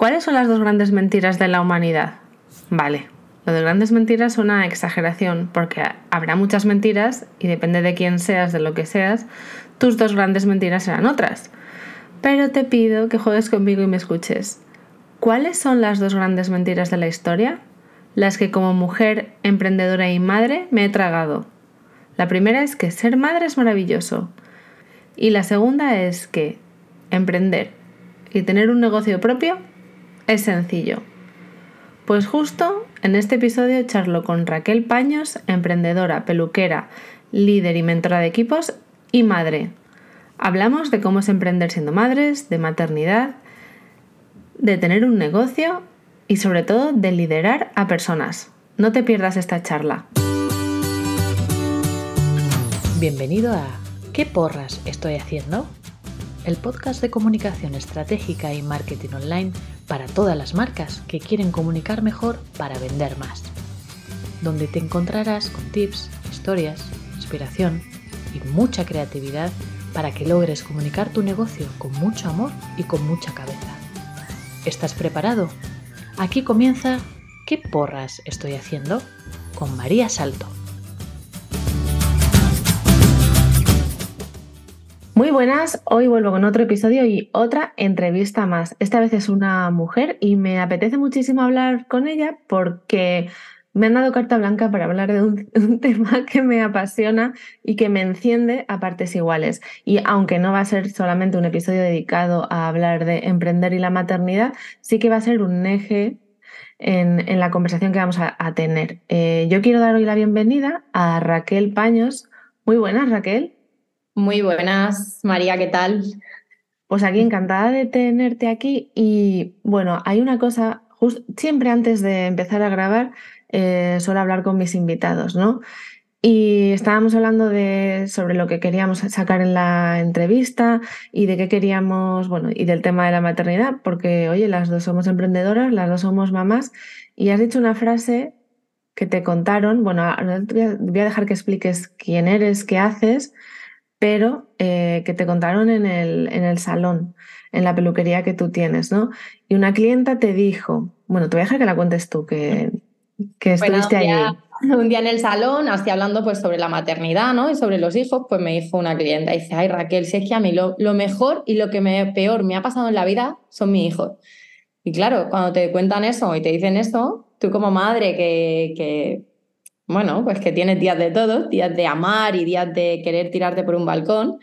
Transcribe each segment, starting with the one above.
¿Cuáles son las dos grandes mentiras de la humanidad? Vale, lo de grandes mentiras es una exageración, porque habrá muchas mentiras y depende de quién seas, de lo que seas, tus dos grandes mentiras serán otras. Pero te pido que juegues conmigo y me escuches. ¿Cuáles son las dos grandes mentiras de la historia? Las que como mujer emprendedora y madre me he tragado. La primera es que ser madre es maravilloso. Y la segunda es que emprender y tener un negocio propio es sencillo. Pues justo en este episodio charlo con Raquel Paños, emprendedora, peluquera, líder y mentora de equipos y madre. Hablamos de cómo es emprender siendo madres, de maternidad, de tener un negocio y sobre todo de liderar a personas. No te pierdas esta charla. Bienvenido a ¿Qué porras estoy haciendo? El podcast de comunicación estratégica y marketing online para todas las marcas que quieren comunicar mejor para vender más. Donde te encontrarás con tips, historias, inspiración y mucha creatividad para que logres comunicar tu negocio con mucho amor y con mucha cabeza. ¿Estás preparado? Aquí comienza ¿Qué porras estoy haciendo? con María Salto. Muy buenas, hoy vuelvo con otro episodio y otra entrevista más. Esta vez es una mujer y me apetece muchísimo hablar con ella porque me han dado carta blanca para hablar de un, tema que me apasiona y que me enciende a partes iguales. Y aunque no va a ser solamente un episodio dedicado a hablar de emprender y la maternidad, sí que va a ser un eje en, la conversación que vamos a, tener. Eh, yo quiero dar hoy la bienvenida a Raquel Paños. Muy buenas, Raquel. Muy buenas, María, ¿qué tal? Pues aquí encantada de tenerte aquí y bueno, hay una cosa, siempre antes de empezar a grabar eh, suelo hablar con mis invitados, ¿no? Y estábamos hablando de, sobre lo que queríamos sacar en la entrevista y de qué queríamos, bueno, y del tema de la maternidad, porque, oye, las dos somos emprendedoras, las dos somos mamás, y has dicho una frase que te contaron, bueno, voy a dejar que expliques quién eres, qué haces, pero eh, que te contaron en el, en el salón, en la peluquería que tú tienes, ¿no? Y una clienta te dijo, bueno, te voy a dejar que la cuentes tú, que, que estuviste allí. Un día en el salón, así hablando pues sobre la maternidad, ¿no? Y sobre los hijos, pues me dijo una clienta, dice, ay Raquel, si es que a mí lo, lo mejor y lo que me, peor me ha pasado en la vida son mis hijos. Y claro, cuando te cuentan eso y te dicen eso, tú como madre que, que bueno, pues que tienes días de todo, días de amar y días de querer tirarte por un balcón,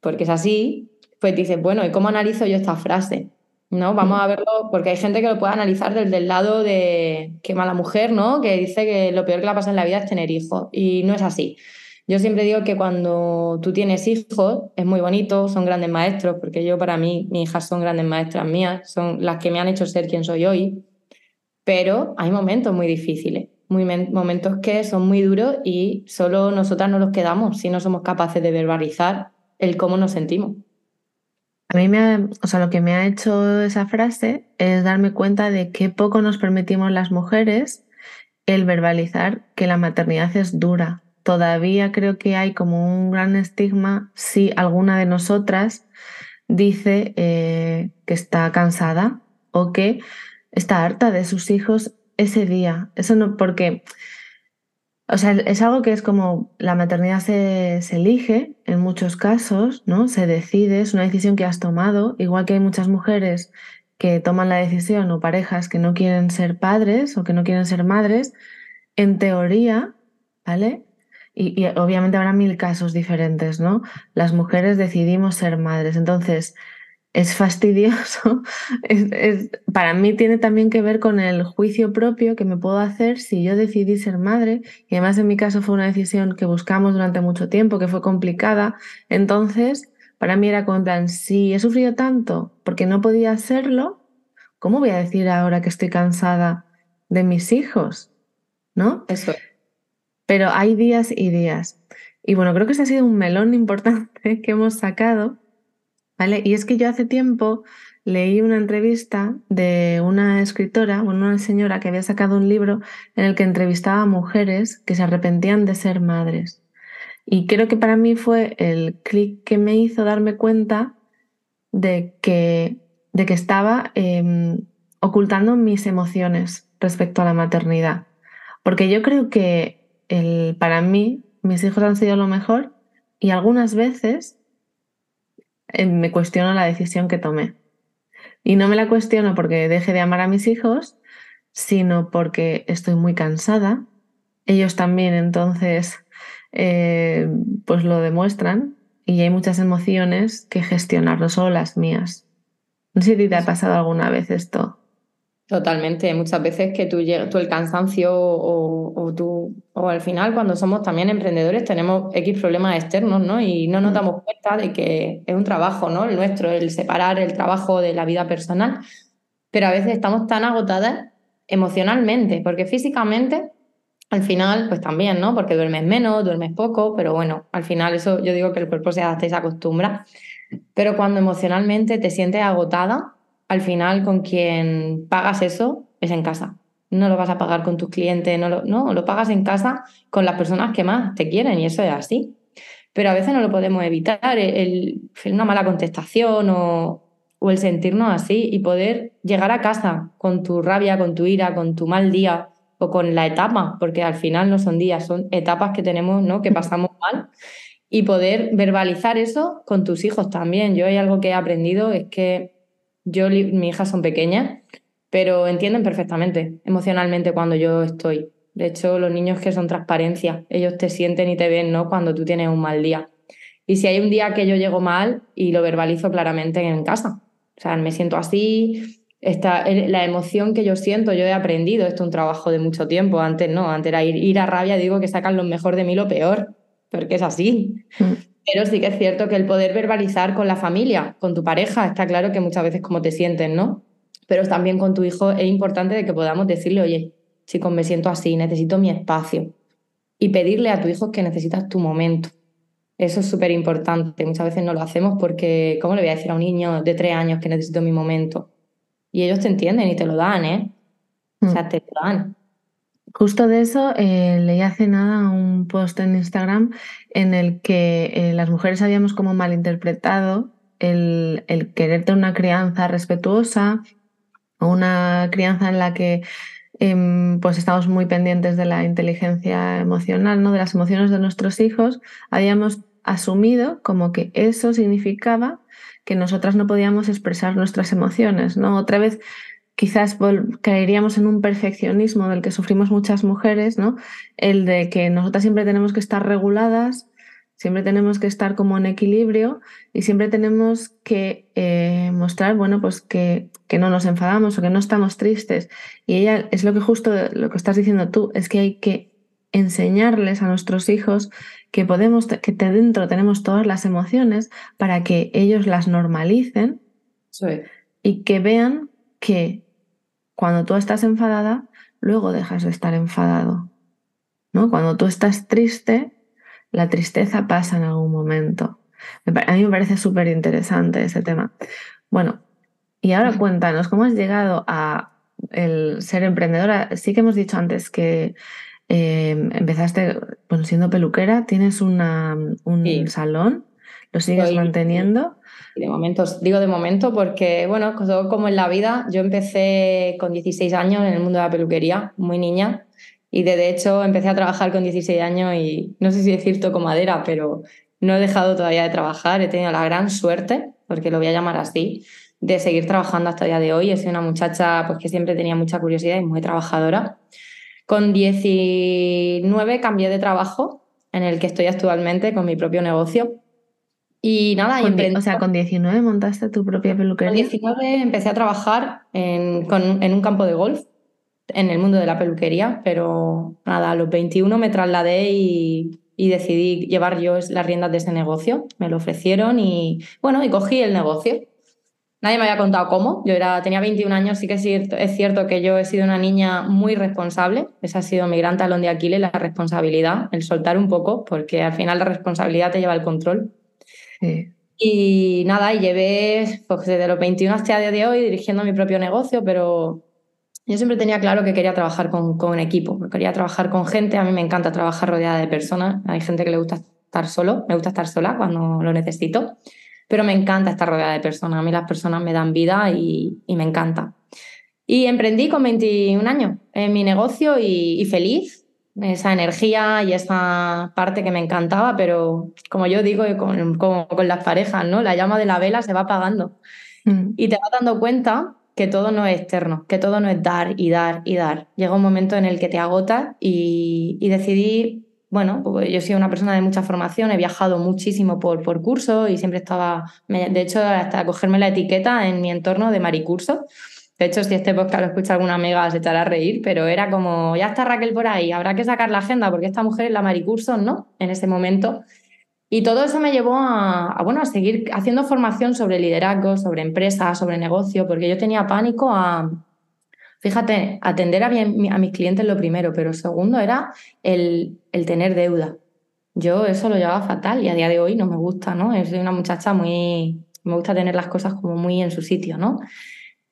porque es así, pues dices, bueno, ¿y cómo analizo yo esta frase? ¿No? Vamos a verlo, porque hay gente que lo puede analizar desde el lado de qué mala mujer, ¿no? Que dice que lo peor que la pasa en la vida es tener hijos. Y no es así. Yo siempre digo que cuando tú tienes hijos es muy bonito, son grandes maestros, porque yo para mí, mis hijas son grandes maestras mías, son las que me han hecho ser quien soy hoy, pero hay momentos muy difíciles muy momentos que son muy duros y solo nosotras no los quedamos si no somos capaces de verbalizar el cómo nos sentimos. A mí me ha, o sea, lo que me ha hecho esa frase es darme cuenta de qué poco nos permitimos las mujeres el verbalizar que la maternidad es dura. Todavía creo que hay como un gran estigma si alguna de nosotras dice eh, que está cansada o que está harta de sus hijos ese día. Eso no, porque, o sea, es algo que es como la maternidad se, se, elige en muchos casos, ¿no? Se decide, es una decisión que has tomado, igual que hay muchas mujeres que toman la decisión o parejas que no quieren ser padres o que no quieren ser madres, en teoría, ¿vale? Y, y obviamente habrá mil casos diferentes, ¿no? Las mujeres decidimos ser madres. Entonces, es fastidioso. Es, para mí tiene también que ver con el juicio propio que me puedo hacer si yo decidí ser madre, y además en mi caso fue una decisión que buscamos durante mucho tiempo, que fue complicada. Entonces, para mí era como plan, si he sufrido tanto porque no podía hacerlo, ¿cómo voy a decir ahora que estoy cansada de mis hijos? ¿No? Eso. Pero hay días y días. Y bueno, creo que ese ha sido un melón importante que hemos sacado y es que yo hace tiempo leí una entrevista de una escritora, una señora que había sacado un libro en el que entrevistaba a mujeres que se arrepentían de ser madres. Y creo que para mí fue el clic que me hizo darme cuenta de que, de que estaba em, ocultando mis emociones respecto a la maternidad. Porque yo creo que el, para mí mis hijos han sido lo mejor y algunas veces eh, me cuestiono la decisión que tomé. Y no me la cuestiono porque deje de amar a mis hijos, sino porque estoy muy cansada. Ellos también entonces eh, pues lo demuestran y hay muchas emociones que gestionar, no solo las mías. No sé si te ha pasado alguna vez esto. Totalmente, muchas veces que tú, tú el cansancio o, o, tú, o al final cuando somos también emprendedores tenemos X problemas externos, ¿no? Y no nos mm. damos cuenta de que es un trabajo, ¿no? El nuestro, el separar el trabajo de la vida personal. Pero a veces estamos tan agotadas emocionalmente, porque físicamente al final, pues también, ¿no? Porque duermes menos, duermes poco, pero bueno, al final eso yo digo que el cuerpo se adapta y se acostumbra. Pero cuando emocionalmente te sientes agotada, al final con quien pagas eso es en casa. No lo vas a pagar con tus clientes, no lo, pagas en casa con las personas que más te quieren y eso es así. Pero a veces no lo podemos evitar, el, una mala contestación o, o el sentirnos así y poder llegar a casa con tu rabia, con tu ira, con tu mal día o con la etapa, porque al final no son días, son etapas que tenemos, ¿no? Que pasamos mal y poder verbalizar eso con tus hijos también. Yo hay algo que he aprendido es que yo, mi hijas son pequeñas, pero entienden perfectamente emocionalmente cuando yo estoy. De hecho, los niños que son transparencia, ellos te sienten y te ven, ¿no? Cuando tú tienes un mal día. Y si hay un día que yo llego mal y lo verbalizo claramente en casa. O sea, me siento así, esta, la emoción que yo siento, yo he aprendido, esto es un trabajo de mucho tiempo, antes no, antes era ir, ir a rabia, digo que sacan lo mejor de mí lo peor, porque es así. Pero sí que es cierto que el poder verbalizar con la familia, con tu pareja, está claro que muchas veces como te sientes, ¿no? Pero también con tu hijo es importante de que podamos decirle, oye, chicos, me siento así, necesito mi espacio. Y pedirle a tu hijo que necesitas tu momento. Eso es súper importante. Muchas veces no lo hacemos porque, ¿cómo le voy a decir a un niño de tres años que necesito mi momento? Y ellos te entienden y te lo dan, ¿eh? O sea, te lo dan. Justo de eso eh, leí hace nada un post en Instagram en el que eh, las mujeres habíamos como malinterpretado el, el querer tener una crianza respetuosa o una crianza en la que em, pues estamos muy pendientes de la inteligencia emocional, ¿no? de las emociones de nuestros hijos, habíamos asumido como que eso significaba que nosotras no podíamos expresar nuestras emociones, ¿no? Otra vez quizás caeríamos en un perfeccionismo del que sufrimos muchas mujeres, ¿no? El de que nosotras siempre tenemos que estar reguladas, siempre tenemos que estar como en equilibrio y siempre tenemos que eh, mostrar, bueno, pues que, que, no nos enfadamos o que no estamos tristes. Y ella es lo que justo lo que estás diciendo tú, es que hay que enseñarles a nuestros hijos que podemos, que dentro tenemos todas las emociones para que ellos las normalicen y que vean que cuando tú estás enfadada, luego dejas de estar enfadado. ¿no? Cuando tú estás triste, la tristeza pasa en algún momento. A mí me parece súper interesante ese tema. Bueno, y ahora cuéntanos, ¿cómo has llegado a el ser emprendedora? Sí que hemos dicho antes que eh, empezaste bueno, siendo peluquera, tienes una, un salón, ¿lo sigues manteniendo? De momento, digo de momento porque, bueno, como en la vida, yo empecé con 16 años en el mundo de la peluquería, muy niña, y de hecho empecé a trabajar con 16 años y no sé si decir toco madera, pero no he dejado todavía de trabajar, he tenido la gran suerte, porque lo voy a llamar así, de seguir trabajando hasta el día de hoy. He sido una muchacha pues, que siempre tenía mucha curiosidad y muy trabajadora. Con 19 cambié de trabajo en el que estoy actualmente con mi propio negocio y nada, y O sea, con 19 montaste tu propia peluquería. Con 19 empecé a trabajar en, en, un campo de golf, en el mundo de la peluquería, pero nada, a los 21 me trasladé y, y decidí llevar yo las riendas de ese negocio. Me lo ofrecieron y bueno, y cogí el negocio. Nadie me había contado cómo. Yo era, tenía 21 años, sí que es cierto, es cierto que yo he sido una niña muy responsable. Esa ha sido mi gran talón de Aquiles, la responsabilidad, el soltar un poco, porque al final la responsabilidad te lleva el control. Y nada, y llevé pues, desde los 21 hasta el día de hoy dirigiendo mi propio negocio, pero yo siempre tenía claro que quería trabajar con, con equipo, quería trabajar con gente. A mí me encanta trabajar rodeada de personas. Hay gente que le gusta estar solo, me gusta estar sola cuando lo necesito, pero me encanta estar rodeada de personas. A mí las personas me dan vida y, y me encanta. Y emprendí con 21 años en mi negocio y, feliz, esa energía y esa parte que me encantaba, pero como yo digo, como con las parejas, ¿no? La llama de la vela se va apagando. Mm. Y te vas dando cuenta que todo no es externo, que todo no es dar y dar y dar. Llega un momento en el que te agotas y, y decidí bueno, pues yo soy una persona de mucha formación, he viajado muchísimo por, por cursos y siempre estaba, de hecho, hasta cogerme la etiqueta en mi entorno de maricurso. De hecho, si este podcast lo escucha alguna amiga se echará a reír, pero era como, ya está Raquel por ahí, habrá que sacar la agenda porque esta mujer es la maricurso, ¿no? En ese momento. Y todo eso me llevó a, a, bueno, a seguir haciendo formación sobre liderazgo, sobre empresas, sobre negocio, porque yo tenía pánico a, Fíjate, atender a, a mis clientes lo primero, pero segundo era el, tener deuda. Yo eso lo llevaba fatal y a día de hoy no me gusta, ¿no? Soy una muchacha muy, me gusta tener las cosas como muy en su sitio, ¿no?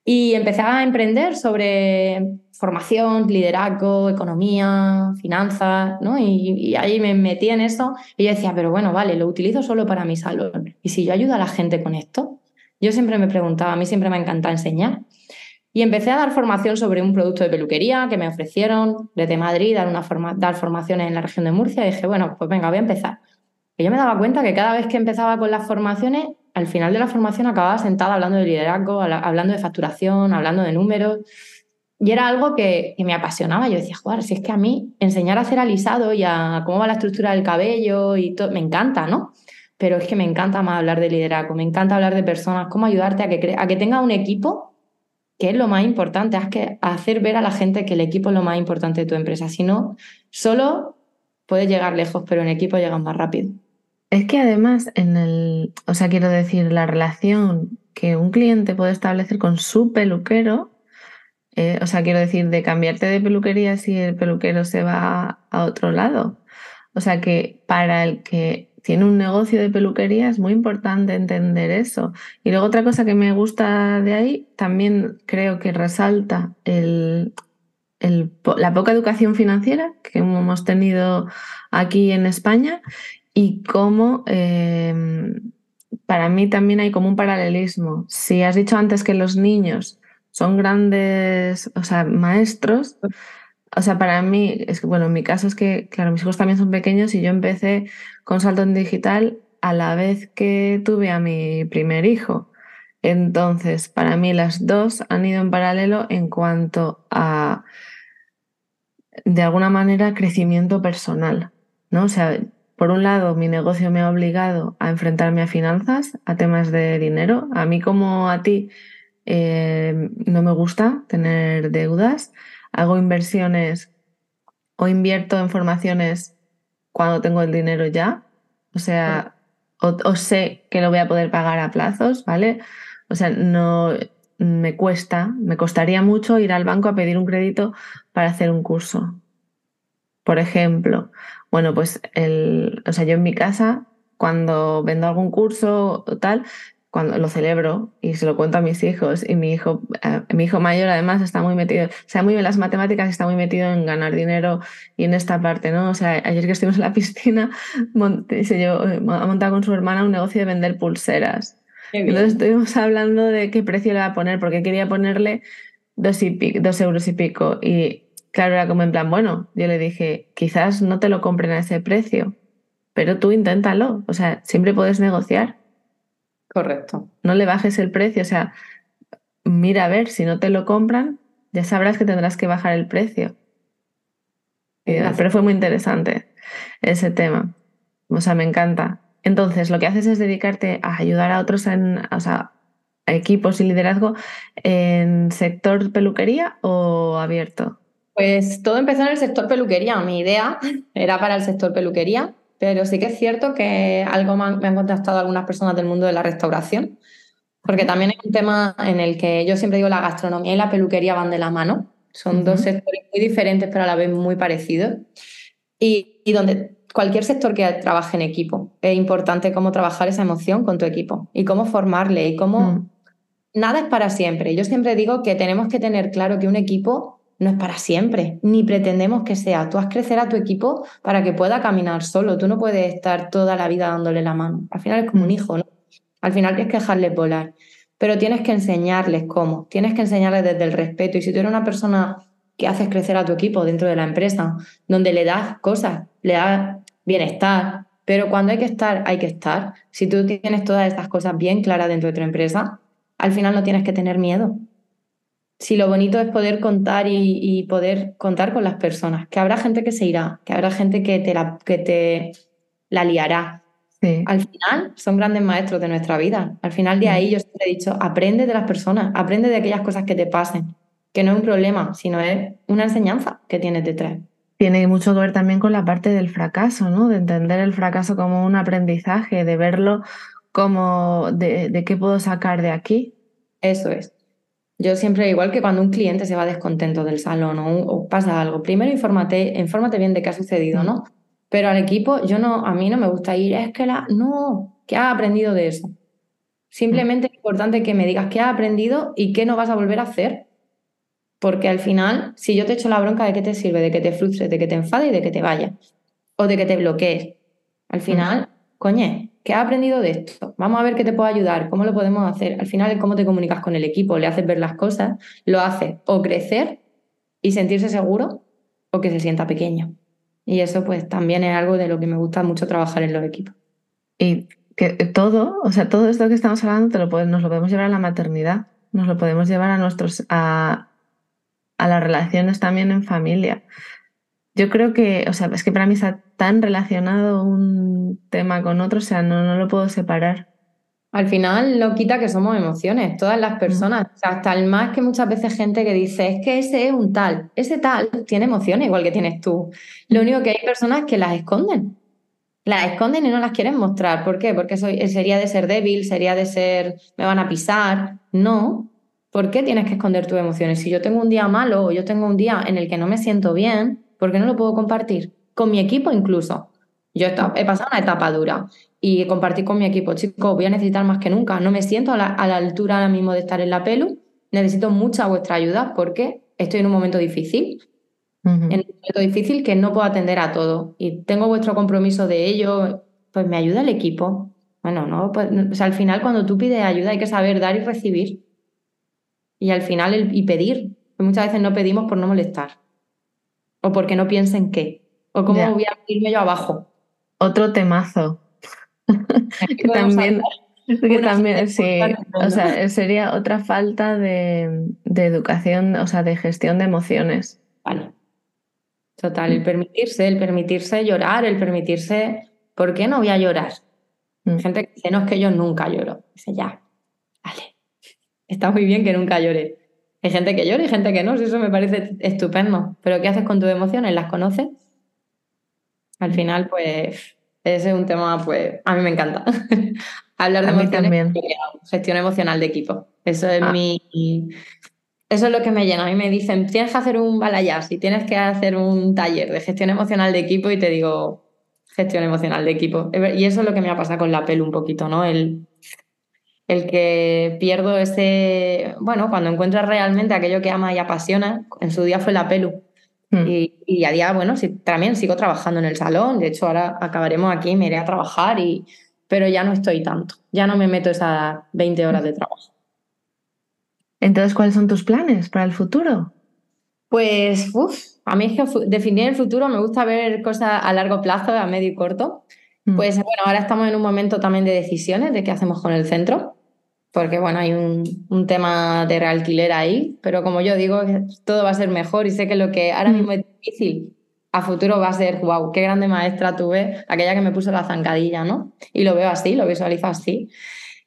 Y empecé a emprender sobre formación, liderazgo, economía, finanzas, ¿no? Y, y, ahí me metí en eso y yo decía, pero bueno, vale, lo utilizo solo para mi salón. ¿Y si yo ayudo a la gente con esto? Yo siempre me preguntaba, a mí siempre me encanta enseñar. Y empecé a dar formación sobre un producto de peluquería que me ofrecieron desde Madrid, dar, una forma, dar formaciones en la región de Murcia. Y dije, bueno, pues venga, voy a empezar. Y yo me daba cuenta que cada vez que empezaba con las formaciones, al final de la formación acababa sentada hablando de liderazgo, hablando de facturación, hablando de números. Y era algo que, me apasionaba. Yo decía, joder, si es que a mí enseñar a hacer alisado y a cómo va la estructura del cabello y todo, me encanta, ¿no? Pero es que me encanta más hablar de liderazgo, me encanta hablar de personas, cómo ayudarte a que, a tenga un equipo que es lo más importante, es que hacer ver a la gente que el equipo es lo más importante de tu empresa. Si no, solo puedes llegar lejos, pero en equipo llegas más rápido. Es que además, en el, o sea, quiero decir, la relación que un cliente puede establecer con su peluquero, eh, o sea, quiero decir, de cambiarte de peluquería si el peluquero se va a otro lado. O sea, que para el que tiene un negocio de peluquería, es muy importante entender eso. Y luego otra cosa que me gusta de ahí, también creo que resalta el, la poca educación financiera que hemos tenido aquí en España y cómo em, para mí también hay como un paralelismo. Si has dicho antes que los niños son grandes, o sea, maestros, o sea, para mí, es que, bueno, en mi caso es que, claro, mis hijos también son pequeños y yo empecé con salto en digital a la vez que tuve a mi primer hijo. Entonces, para mí las dos han ido en paralelo en cuanto a, de alguna manera, crecimiento personal, ¿no? O sea, por un lado, mi negocio me ha obligado a enfrentarme a finanzas, a temas de dinero. A mí como a ti eh, no me gusta tener deudas hago inversiones o invierto en formaciones cuando tengo el dinero ya, o sea, o, sé que lo voy a poder pagar a plazos, ¿vale? O sea, no me cuesta, me costaría mucho ir al banco a pedir un crédito para hacer un curso. Por ejemplo, bueno, pues el, o sea, yo en mi casa, cuando vendo algún curso o tal, cuando lo celebro y se lo cuento a mis hijos y mi hijo, eh, mi hijo mayor además está muy metido, o sea, muy bien las matemáticas, está muy metido en ganar dinero y en esta parte, ¿no? O sea, ayer que estuvimos en la piscina, se yo, ha montado con su hermana un negocio de vender pulseras. Entonces estuvimos hablando de qué precio le va a poner, porque quería ponerle dos, y dos euros y pico. Y claro, era como en plan, bueno, yo le dije, quizás no te lo compren a ese precio, pero tú inténtalo, o sea, siempre puedes negociar. Correcto. No le bajes el precio, o sea, mira a ver, si no te lo compran, ya sabrás que tendrás que bajar el precio. pero fue muy interesante ese tema. O sea, me encanta. Entonces, lo que haces es dedicarte a ayudar a otros en, o sea, a equipos y liderazgo en sector peluquería o abierto. Pues todo empezó en el sector peluquería. Mi idea era para el sector peluquería pero sí que es cierto que algo me han, contactado algunas personas del mundo de la restauración, porque también es un tema en el que yo siempre digo la gastronomía y la peluquería van de la mano. Son dos sectores muy diferentes, pero a la vez muy parecidos. Y, donde cualquier sector que trabaje en equipo, es importante cómo trabajar esa emoción con tu equipo y cómo formarle y cómo... Mm. Nada es para siempre. Yo siempre digo que tenemos que tener claro que un equipo no es para siempre, ni pretendemos que sea. Tú has crecer a tu equipo para que pueda caminar solo. Tú no puedes estar toda la vida dándole la mano. Al final es como un mm. hijo, ¿no? Al final tienes que dejarle volar. pero tienes que enseñarles cómo, tienes que enseñarles desde el respeto. Y si tú eres una persona que haces crecer a tu equipo dentro de la empresa, donde le das cosas, le das bienestar, pero cuando hay que estar, hay que estar. Si tú tienes todas estas cosas bien claras dentro de tu empresa, al final no tienes que tener miedo. Si lo bonito es poder contar y, poder contar con las personas, que habrá gente que se irá, que habrá gente que te la, que te la liará. Al final son grandes maestros de nuestra vida. Al final de ahí yo siempre he dicho, aprende de las personas, aprende de aquellas cosas que te pasen, que no es un problema, sino es una enseñanza que tienes detrás. Tiene mucho que ver también con la parte del fracaso, ¿no? De entender el fracaso como un aprendizaje, de verlo como de, qué puedo sacar de aquí. Eso es. Yo siempre, igual que cuando un cliente se va descontento del salón o, pasa algo, primero infórmate, infórmate bien de qué ha sucedido, ¿no? Pero al equipo, yo no, a mí no me gusta ir, es que la, no, ¿qué has aprendido de eso? Simplemente es importante que me digas qué has aprendido y qué no vas a volver a hacer. Porque al final, si yo te echo la bronca, ¿de qué te sirve? De que te frustres, de que te enfades y de que te vayas. O de que te bloquees. Al final, coñe, ¿qué has aprendido de esto? Vamos a ver qué te puedo ayudar, cómo lo podemos hacer. Al final, cómo te comunicas con el equipo, le haces ver las cosas, lo hace o crecer y sentirse seguro o que se sienta pequeño. Y eso, pues, también es algo de lo que me gusta mucho trabajar en los equipos. Y que todo, o sea, todo esto que estamos hablando te lo nos lo podemos llevar a la maternidad, nos lo podemos llevar a nuestros, a, a las relaciones también en familia. Yo creo que, o sea, es que para mí está tan relacionado un tema con otro, o sea, no, no lo puedo separar. Al final lo quita que somos emociones, todas las mm. personas, hasta el más que muchas veces gente que dice, es que ese es un tal, ese tal tiene emociones igual que tienes tú. Lo único que hay personas que las esconden, las esconden y no las quieren mostrar. ¿Por qué? Porque soy, sería de ser débil, sería de ser, me van a pisar. No, ¿Por qué tienes que esconder tus emociones? Si yo tengo un día malo o yo tengo un día en el que no me siento bien, ¿por qué no lo puedo compartir? Con mi equipo incluso. Yo he pasado una etapa dura y compartí con mi equipo, chicos, voy a necesitar más que nunca. No me siento a la, altura ahora mismo de estar en la pelu. Necesito mucha vuestra ayuda porque estoy en un momento difícil. En un momento difícil que no puedo atender a todo. Y tengo vuestro compromiso de ello. Pues me ayuda el equipo. Bueno, no, pues, o sea, al final cuando tú pides ayuda hay que saber dar y recibir. Y al final, el, y pedir. Muchas veces no pedimos por no molestar. O porque no piensen qué. O cómo voy a irme yo abajo. Otro temazo. que también, que también sí, o sea, sería otra falta de, de, educación, o sea, de gestión de emociones. Vale. Total, el permitirse, el permitirse llorar, el permitirse, ¿por qué no voy a llorar? Mm. Gente que dice, no es que yo nunca lloro. Dice, ya, vale, está muy bien que nunca llore. Hay gente que llora y gente que no, eso me parece estupendo. Pero ¿qué haces con tus emociones? ¿Las conoces? Al final, pues, ese es un tema, pues, a mí me encanta. Hablar de emociones, también. gestión emocional de equipo. Eso es ah. mi... Eso es lo que me llena. A mí me dicen, tienes que hacer un balayage y tienes que hacer un taller de gestión emocional de equipo y te digo, gestión emocional de equipo. Y eso es lo que me ha pasado con la pelu un poquito, ¿no? El el que pierdo ese, bueno, cuando encuentras realmente aquello que ama y apasiona, en su día fue la pelu. Hmm. Y, a día, bueno, sí, también sigo trabajando en el salón, de hecho ahora acabaremos aquí, me iré a trabajar, y, pero ya no estoy tanto, ya no me meto esas 20 horas de trabajo. Entonces, ¿cuáles son tus planes para el futuro? Pues, uff, a mí es que definir el futuro me gusta ver cosas a largo plazo, a medio y corto. Hmm. Pues bueno, ahora estamos en un momento también de decisiones de qué hacemos con el centro porque bueno, hay un, tema de realquiler ahí, pero como yo digo, todo va a ser mejor y sé que lo que ahora mismo es difícil, a futuro va a ser, wow, qué grande maestra tuve, aquella que me puso la zancadilla, ¿no? Y lo veo así, lo visualizo así.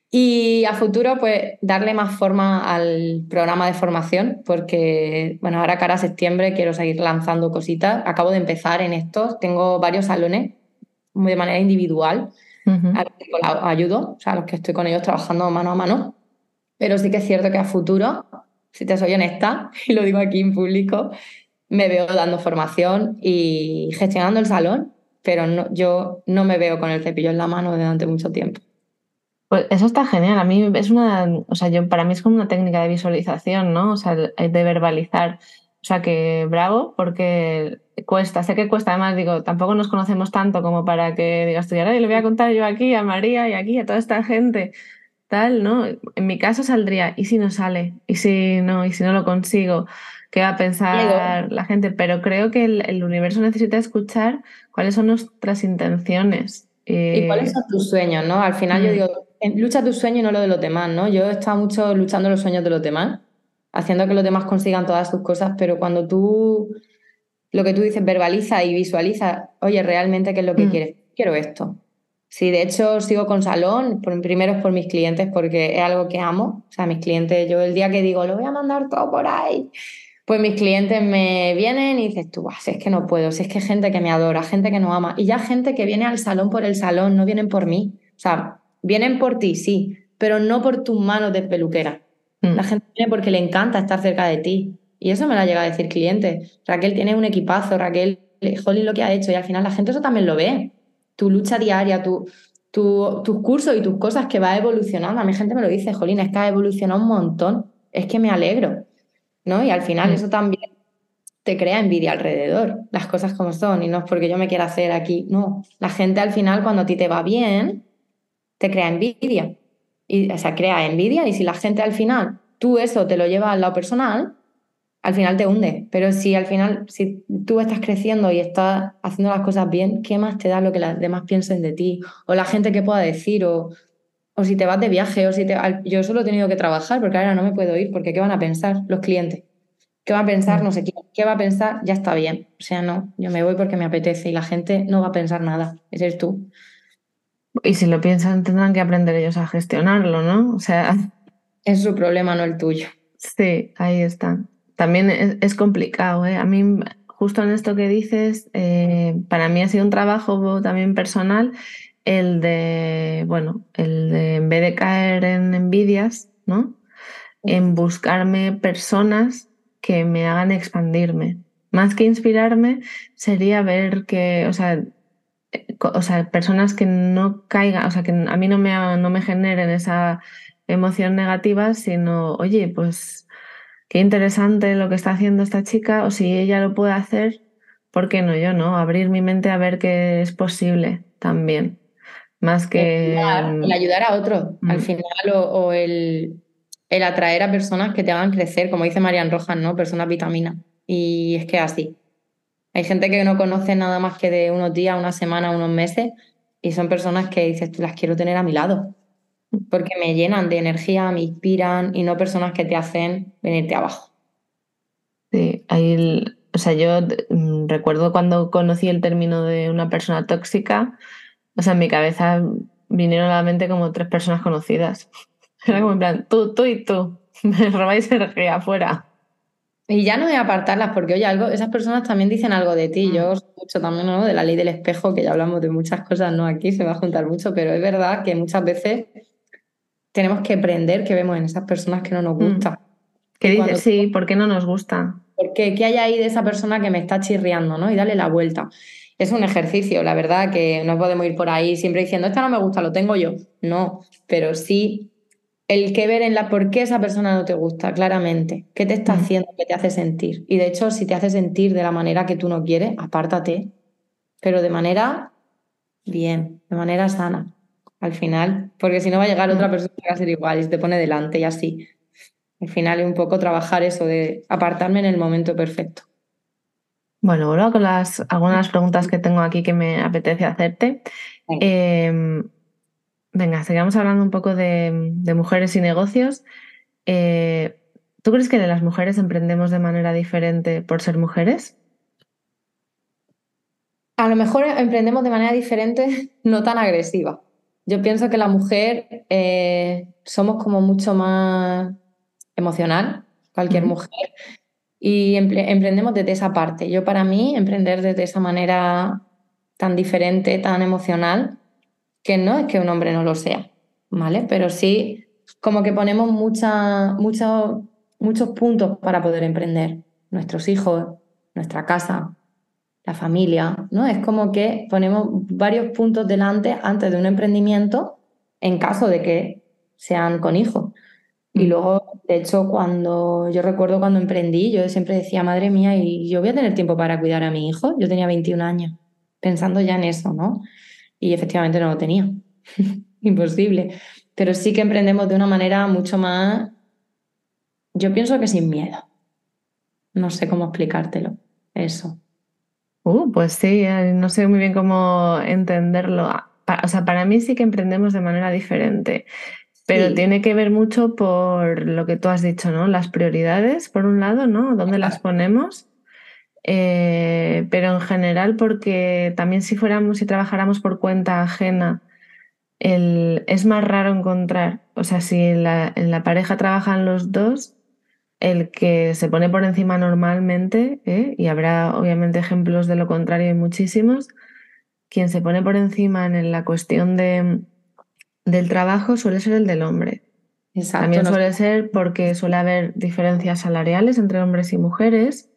Y a futuro, pues darle más forma al programa de formación, porque, bueno, ahora cara a septiembre quiero seguir lanzando cositas. Acabo de empezar en esto, tengo varios salones de manera individual a los que ayudo, o sea, a los que estoy con ellos trabajando mano a mano. Pero sí que es cierto que a futuro, si te soy honesta, y lo digo aquí en público, me veo dando formación y gestionando el salón, pero no, yo no me veo con el cepillo en la mano durante mucho tiempo. Pues eso está genial. A mí es una, o sea, yo para mí es como una técnica de visualización, ¿no? O sea, de verbalizar. O sea que bravo, porque cuesta, sé que cuesta, además digo, tampoco nos conocemos tanto como para que digas tú, ahora le voy a contar yo aquí a María y aquí a toda esta gente. tal, ¿no? En mi caso saldría, ¿y si no sale? ¿Y si no? ¿Y si no lo consigo? ¿Qué va a pensar la gente? Pero creo que el, universo necesita escuchar cuáles son nuestras intenciones. Y cuáles son tus sueños, ¿no? Al final yo mm. digo, lucha tu sueño y no lo de los demás, ¿no? Yo he estado mucho luchando los sueños de los demás, haciendo que los demás consigan todas sus cosas, pero cuando tú, lo que tú dices, verbaliza y visualiza, oye, realmente, ¿qué es lo que mm. quieres? Quiero esto. Sí, de hecho sigo con salón, primero es por mis clientes porque es algo que amo. O sea, mis clientes, yo el día que digo, lo voy a mandar todo por ahí, pues mis clientes me vienen y dices tú, si es que no puedo, si es que hay gente que me adora, gente que no ama. Y ya gente que viene al salón por el salón, no vienen por mí. O sea, vienen por ti, sí, pero no por tus manos de peluquera. Mm. La gente viene porque le encanta estar cerca de ti. Y eso me lo ha llegado a decir clientes. Raquel tiene un equipazo, Raquel, Holly lo que ha hecho. Y al final la gente eso también lo ve tu lucha diaria, tu, tus cursos y tus cosas que va evolucionando. A mi gente me lo dice, Jolín, es que ha evolucionado un montón, es que me alegro, ¿no? Y al final mm. eso también te crea envidia alrededor, las cosas como son, y no es porque yo me quiera hacer aquí, no. La gente al final, cuando a ti te va bien, te crea envidia. Y, o sea, crea envidia y si la gente al final, tú eso te lo llevas al lado personal, al final te hunde. Pero si al final, si tú estás creciendo y estás haciendo las cosas bien, ¿qué más te da lo que los demás piensen de ti? O la gente que pueda decir, o, o si te vas de viaje, o si te... Yo solo he tenido que trabajar porque ahora no me puedo ir, porque ¿qué van a pensar los clientes? ¿Qué va a pensar? No sé quién. ¿Qué va a pensar? Ya está bien. O sea, no, yo me voy porque me apetece y la gente no va a pensar nada. Ese es tú. Y si lo piensan, tendrán que aprender ellos a gestionarlo, ¿no? O sea. Es su problema, no el tuyo. Sí, ahí está también es, complicado. ¿eh? A mí, justo en esto que dices, eh, para mí ha sido un trabajo también personal el de, bueno, el de en vez de caer en envidias, ¿no? En buscarme personas que me hagan expandirme. Más que inspirarme, sería ver que, o sea, o sea, personas que no caigan, o sea, que a mí no me, no me generen esa emoción negativa, sino, oye, pues qué interesante lo que está haciendo esta chica, o si ella lo puede hacer, ¿por qué no yo, no? Abrir mi mente a ver qué es posible también. Más que. El ayudar, a otro, al mm. final, o, el, el, atraer a personas que te hagan crecer, como dice Marian Rojas, ¿no? Personas vitamina. Y es que así. Hay gente que no conoce nada más que de unos días, una semana, unos meses, y son personas que dices, tú las quiero tener a mi lado porque me llenan de energía, me inspiran y no personas que te hacen venirte abajo. Sí, ahí, o sea, yo mm, recuerdo cuando conocí el término de una persona tóxica, o sea, en mi cabeza vinieron a la mente como tres personas conocidas. Era como en plan, tú, tú y tú, me robáis energía afuera. Y ya no voy a apartarlas porque, oye, algo, esas personas también dicen algo de ti. Yo mm. escucho también ¿no? de la ley del espejo, que ya hablamos de muchas cosas, no aquí, se va a juntar mucho, pero es verdad que muchas veces tenemos que aprender que vemos en esas personas que no nos mm. gusta. ¿Qué dices? Sí, ¿por qué no nos gusta? Porque ¿qué hay ahí de esa persona que me está chirriando, ¿no? Y dale la vuelta. Es un ejercicio, la verdad, que no podemos ir por ahí siempre diciendo, esta no me gusta, lo tengo yo. No, pero sí el que ver en la por qué esa persona no te gusta, claramente. ¿Qué te está mm. haciendo? ¿Qué te hace sentir? Y de hecho, si te hace sentir de la manera que tú no quieres, apártate, pero de manera bien, de manera sana al final, porque si no va a llegar otra mm. persona que va a ser igual y se te pone delante y así. Al final es un poco trabajar eso de apartarme en el momento perfecto. Bueno, vuelvo con las, algunas preguntas que tengo aquí que me apetece hacerte. Em, venga, sigamos hablando un poco de, mujeres y negocios. Eh, ¿Tú crees que las mujeres emprendemos de manera diferente por ser mujeres? A lo mejor emprendemos de manera diferente, no tan agresiva. Yo pienso que la mujer eh, somos como mucho más emocional, cualquier mujer, y emprendemos desde esa parte. Yo para mí, emprender desde esa manera tan diferente, tan emocional, que no es que un hombre no lo sea, ¿vale? Pero sí como que ponemos mucha, muchos puntos para poder emprender. Nuestros hijos, nuestra casa, la familia, ¿no? Es como que ponemos varios puntos delante antes de un emprendimiento en caso de que sean con hijos. Y mm. luego, de hecho, cuando yo recuerdo cuando emprendí, yo siempre decía, madre mía, y yo voy a tener tiempo para cuidar a mi hijo. Yo tenía 21 años, pensando ya en eso, ¿no? Y efectivamente no lo tenía. Imposible. pero sí que emprendemos de una manera mucho más, yo pienso que sin miedo. No sé cómo explicártelo, eso. Uh, pues sí, eh, no sé muy bien cómo entenderlo. O sea, para mí sí que emprendemos de manera diferente, pero tiene que ver mucho por lo que tú has dicho, ¿no? Las prioridades, por un lado, ¿no? ¿Dónde las ponemos? Eh, pero en general porque también si fuéramos, si trabajáramos por cuenta ajena, el, es más raro encontrar, o sea, si en la, en la pareja trabajan los dos, el que se pone por encima normalmente, ¿eh? y habrá obviamente ejemplos de lo contrario y muchísimos, quien se pone por encima en la cuestión de, del trabajo suele ser el del hombre. También suele ser porque suele haber diferencias salariales entre hombres y mujeres,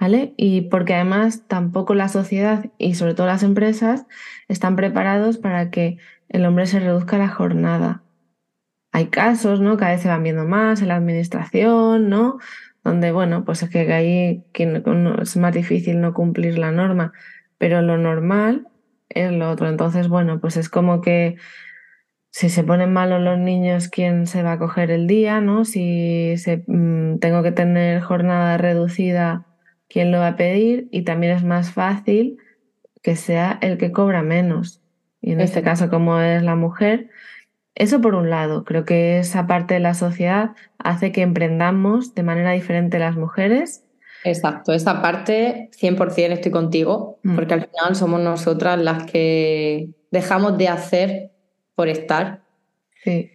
¿vale? Y porque además tampoco la sociedad y sobre todo las empresas están preparados para que el hombre se reduzca la jornada. Hay casos, ¿no? Cada vez se van viendo más en la administración, ¿no? Donde, bueno, pues es que ahí es más difícil no cumplir la norma, pero lo normal es lo otro. Entonces, bueno, pues es como que si se ponen malos los niños, ¿quién se va a coger el día? ¿no? Si se, mm, tengo que tener jornada reducida, ¿quién lo va a pedir? Y también es más fácil que sea el que cobra menos. Y en este caso, como es la mujer, eso por un lado, creo que esa parte de la sociedad hace que emprendamos de manera diferente las mujeres. Exacto, esa parte 100% estoy contigo, mm. porque al final somos nosotras las que dejamos de hacer por estar. Sí.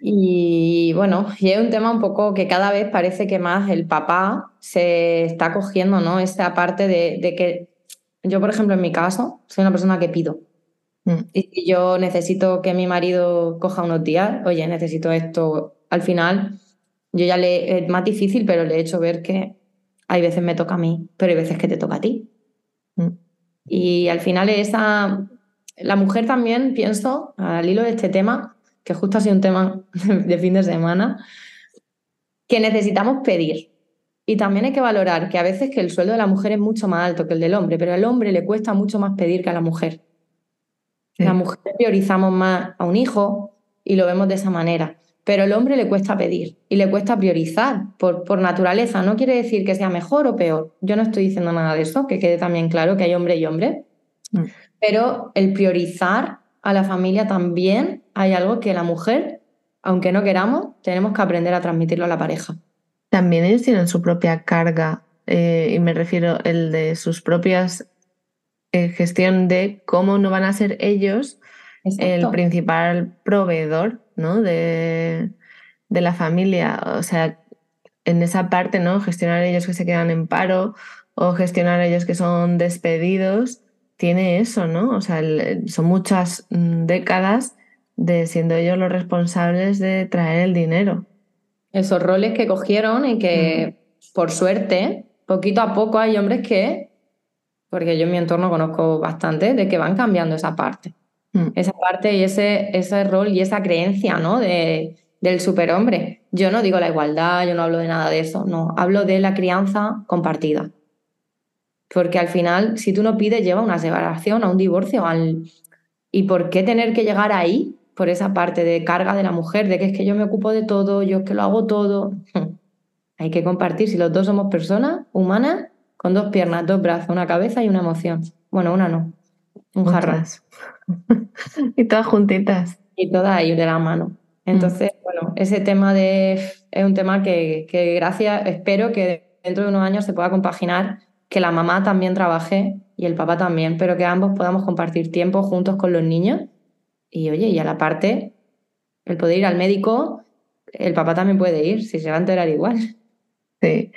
Y bueno, y es un tema un poco que cada vez parece que más el papá se está cogiendo, ¿no? Esa parte de, de que yo, por ejemplo, en mi caso, soy una persona que pido. Mm. Y si yo necesito que mi marido coja unos días, oye, necesito esto, al final, yo ya le es más difícil, pero le he hecho ver que hay veces me toca a mí, pero hay veces que te toca a ti. Mm. Y al final esa, la mujer también, pienso, al hilo de este tema, que justo ha sido un tema de fin de semana, que necesitamos pedir. Y también hay que valorar que a veces que el sueldo de la mujer es mucho más alto que el del hombre, pero al hombre le cuesta mucho más pedir que a la mujer. La mujer priorizamos más a un hijo y lo vemos de esa manera. Pero al hombre le cuesta pedir y le cuesta priorizar por, por naturaleza. No quiere decir que sea mejor o peor. Yo no estoy diciendo nada de eso, que quede también claro que hay hombre y hombre. Mm. Pero el priorizar a la familia también hay algo que la mujer, aunque no queramos, tenemos que aprender a transmitirlo a la pareja. También ellos tienen su propia carga, eh, y me refiero el de sus propias eh, gestión de cómo no van a ser ellos el principal proveedor ¿no? de, de, la familia. O sea, en esa parte, ¿no? Gestionar ellos que se quedan en paro o gestionar ellos que son despedidos, tiene eso, ¿no? O sea, son muchas mm, décadas de siendo ellos los responsables de traer el dinero. Esos roles que cogieron y que, por suerte, poquito a poco hay hombres que porque yo en mi entorno conozco bastante, de que van cambiando esa parte. Mm. Esa parte y ese, ese rol y esa creencia ¿no? de, del superhombre. Yo no digo la igualdad, yo no hablo de nada de eso, no, hablo de la crianza compartida. Porque al final, si tú no pides, lleva a una separación, a un divorcio. Al... ¿Y por qué tener que llegar ahí? Por esa parte de carga de la mujer, de que es que yo me ocupo de todo, yo es que lo hago todo. Hay que compartir. Si los dos somos personas humanas, con dos piernas, dos brazos, una cabeza y una emoción. Bueno, una no, un jarrón. y todas juntitas. Y todas ahí de la mano. Entonces, mm. bueno, ese tema de es un tema que, que gracias, espero que dentro de unos años se pueda compaginar, que la mamá también trabaje y el papá también, pero que ambos podamos compartir tiempo juntos con los niños. Y oye, y a la parte, el poder ir al médico, el papá también puede ir, si se va a enterar igual. Sí.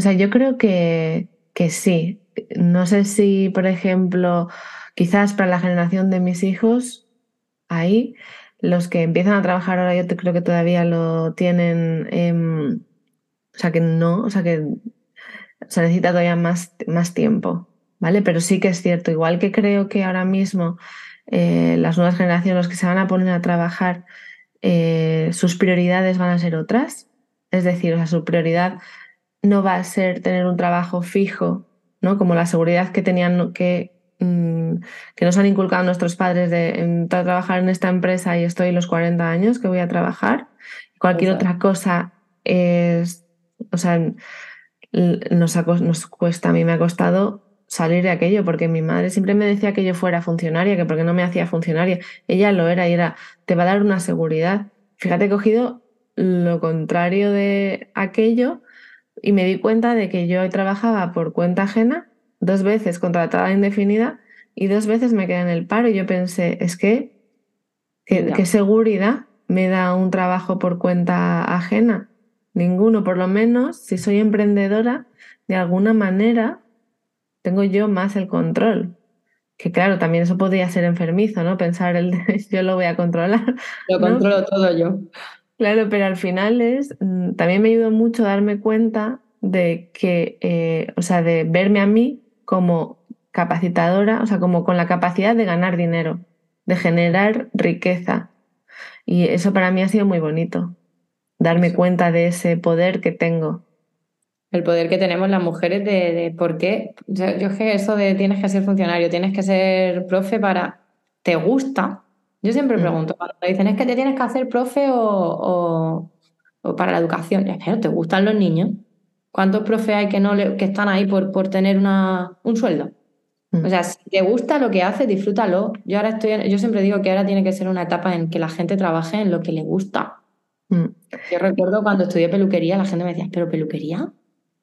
O sea, yo creo que, que sí. No sé si, por ejemplo, quizás para la generación de mis hijos, ahí, los que empiezan a trabajar ahora, yo creo que todavía lo tienen, o sea, que no, o sea, que se necesita todavía más, más tiempo, ¿vale? Pero sí que es cierto, igual que creo que ahora mismo eh, las nuevas generaciones, los que se van a poner a trabajar, eh, sus prioridades van a ser otras. Es decir, o sea, su prioridad no va a ser tener un trabajo fijo, ¿no? Como la seguridad que tenían que mm, que nos han inculcado nuestros padres de trabajar en esta empresa y estoy los 40 años que voy a trabajar. Cualquier otra cosa es, o sea, nos, nos cuesta, a mí me ha costado salir de aquello, porque mi madre siempre me decía que yo fuera funcionaria, que porque no me hacía funcionaria. Ella lo era y era, te va a dar una seguridad. Fíjate, he cogido lo contrario de aquello y me di cuenta de que yo trabajaba por cuenta ajena, dos veces contratada indefinida y dos veces me quedé en el paro y yo pensé, es que, ¿qué, seguridad me da un trabajo por cuenta ajena? Ninguno, por lo menos si soy emprendedora, de alguna manera tengo yo más el control. Que claro, también eso podría ser enfermizo, ¿no? Pensar el yo lo voy a controlar. Lo controlo todo yo. Claro, pero al final es, mm, también me ayudó mucho a darme cuenta de que, eh, o sea, de verme a mí como capacitadora, o sea, como con la capacidad de ganar dinero, de generar riqueza. Y eso para mí ha sido muy bonito, darme cuenta de ese poder que tengo. El poder que tenemos las mujeres de, por qué. Yo, es que eso de tienes que ser funcionario, tienes que ser profe para. ¿Te gusta? Yo siempre mm. pregunto, cuando te dicen, es que te tienes que hacer profe o, para la educación, pero ¿te gustan los niños? ¿Cuántos profes hay que, no que están ahí por, por tener una, un sueldo? Mm. O sea, si te gusta lo que haces, disfrútalo. Yo ahora estoy, yo siempre digo que ahora tiene que ser una etapa en que la gente trabaje en lo que le gusta. Mm. Yo recuerdo cuando estudié peluquería, la gente me decía, ¿pero peluquería?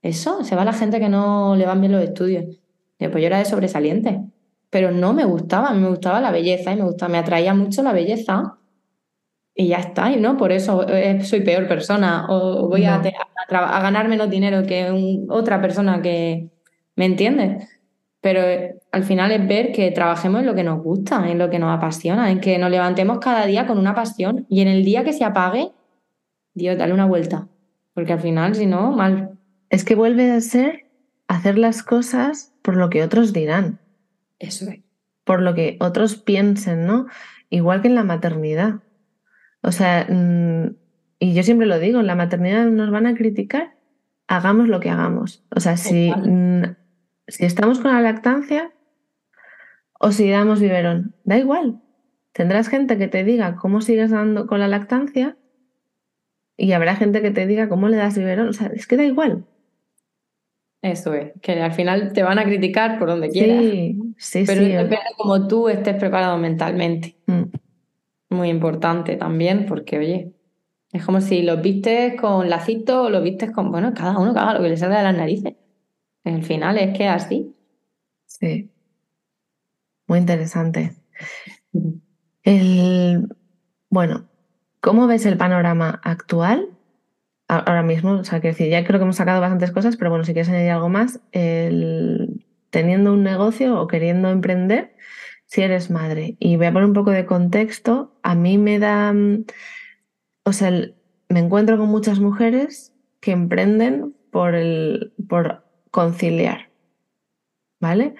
¿Eso? Se va la gente que no le van bien los estudios. pues yo era de sobresaliente pero no me gustaba, me gustaba la belleza y me gustaba, me atraía mucho la belleza y ya está, y no por eso eh, soy peor persona o voy a, a, ganar menos dinero que otra persona que me entiende. Pero eh, al final es ver que trabajemos en lo que nos gusta, en lo que nos apasiona, en que nos levantemos cada día con una pasión y en el día que se apague, Dios, dale una vuelta, porque al final, si no, mal. Es que vuelve a ser hacer las cosas por lo que otros dirán. Eso es. Por lo que otros piensen, ¿no? Igual que en la maternidad. O sea, mm, y yo siempre lo digo, en la maternidad nos van a criticar, hagamos lo que hagamos. O sea, si, mm, si estamos con la lactancia o si damos biberón, da igual. Tendrás gente que te diga cómo sigues dando con la lactancia y habrá gente que te diga cómo le das biberón. O sea, es que da igual. Eso es, que al final te van a criticar por donde quieras. Sí, sí, pero depende como tú estés preparado mentalmente. Mm. Muy importante también, porque oye, es como si los vistes con lacito o los vistes con, bueno, cada uno haga lo que le salga de las narices. Al final es que es así. Sí. Muy interesante. El, bueno, ¿cómo ves el panorama actual ahora mismo, o sea, que decir, ya creo que hemos sacado bastantes cosas, pero bueno, si quieres añadir algo más, el, teniendo un negocio o queriendo emprender, si eres madre. Y voy a poner un poco de contexto, a mí me da, mm, o sea, me encuentro con muchas mujeres que emprenden por, el, por conciliar, ¿vale?